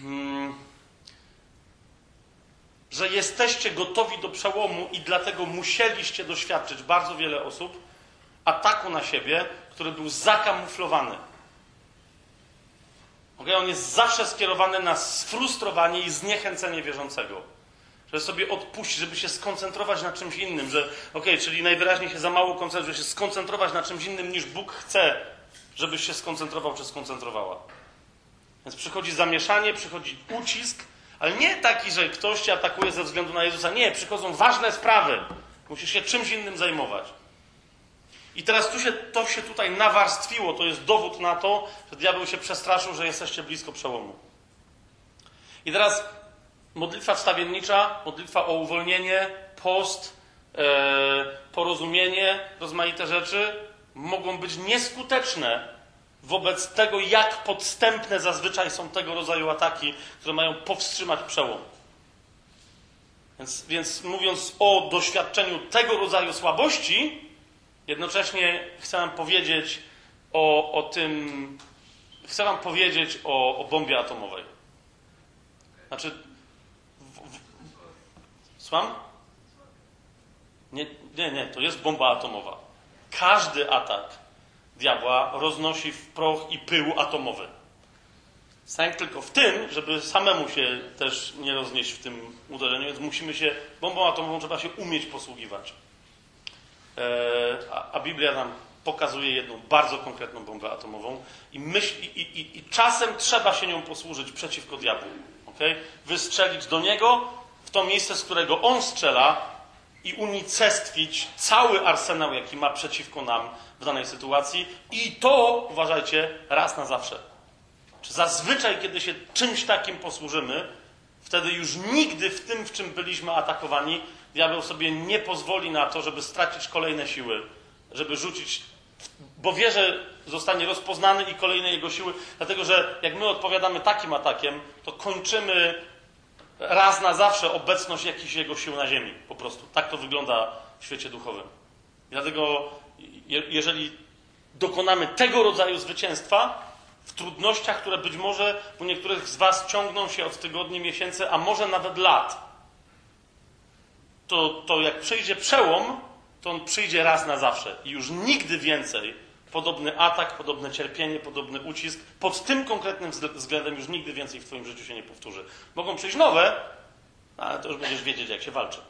[SPEAKER 1] hmm, że jesteście gotowi do przełomu i dlatego musieliście doświadczyć bardzo wiele osób ataku na siebie, który był zakamuflowany. Okay? On jest zawsze skierowany na sfrustrowanie i zniechęcenie wierzącego. Żeby sobie odpuścić, żeby się skoncentrować na czymś innym, że ok, czyli najwyraźniej się za mało koncentruje, żeby się skoncentrować na czymś innym niż Bóg chce, żebyś się skoncentrował czy skoncentrowała. Więc przychodzi zamieszanie, przychodzi ucisk, ale nie taki, że ktoś cię atakuje ze względu na Jezusa. Nie, przychodzą ważne sprawy. Musisz się czymś innym zajmować. I teraz tu się, to się tutaj nawarstwiło. To jest dowód na to, że diabeł się przestraszył, że jesteście blisko przełomu. I teraz modlitwa wstawiennicza, modlitwa o uwolnienie, post, e, porozumienie, rozmaite rzeczy mogą być nieskuteczne wobec tego, jak podstępne zazwyczaj są tego rodzaju ataki, które mają powstrzymać przełom. Więc, więc mówiąc o doświadczeniu tego rodzaju słabości, jednocześnie chcę Wam powiedzieć o, o tym, chcę Wam powiedzieć o, o bombie atomowej. Znaczy, w, w, słucham? Nie, nie, nie, to jest bomba atomowa. Każdy atak diabła roznosi w proch i pył atomowy. Sęk tylko w tym, żeby samemu się też nie roznieść w tym uderzeniu, więc musimy się, bombą atomową trzeba się umieć posługiwać. E, a, Biblia nam pokazuje jedną bardzo konkretną bombę atomową i, myśl, i, i, i czasem trzeba się nią posłużyć przeciwko diabłu. Okay? Wystrzelić do niego w to miejsce, z którego on strzela i unicestwić cały arsenał, jaki ma przeciwko nam w danej sytuacji i to, uważajcie, raz na zawsze. Zazwyczaj, kiedy się czymś takim posłużymy, wtedy już nigdy w tym, w czym byliśmy atakowani, diabeł sobie nie pozwoli na to, żeby stracić kolejne siły, żeby rzucić, bo wie, że zostanie rozpoznany i kolejne jego siły, dlatego że jak my odpowiadamy takim atakiem, to kończymy raz na zawsze obecność jakichś jego sił na ziemi. Po prostu. Tak to wygląda w świecie duchowym. I dlatego, je, jeżeli dokonamy tego rodzaju zwycięstwa w trudnościach, które być może u niektórych z Was ciągną się od tygodni, miesięcy, a może nawet lat, to, to jak przyjdzie przełom, to on przyjdzie raz na zawsze. I już nigdy więcej podobny atak, podobne cierpienie, podobny ucisk pod tym konkretnym względem już nigdy więcej w Twoim życiu się nie powtórzy. Mogą przyjść nowe, ale to już będziesz wiedzieć, jak się walczy.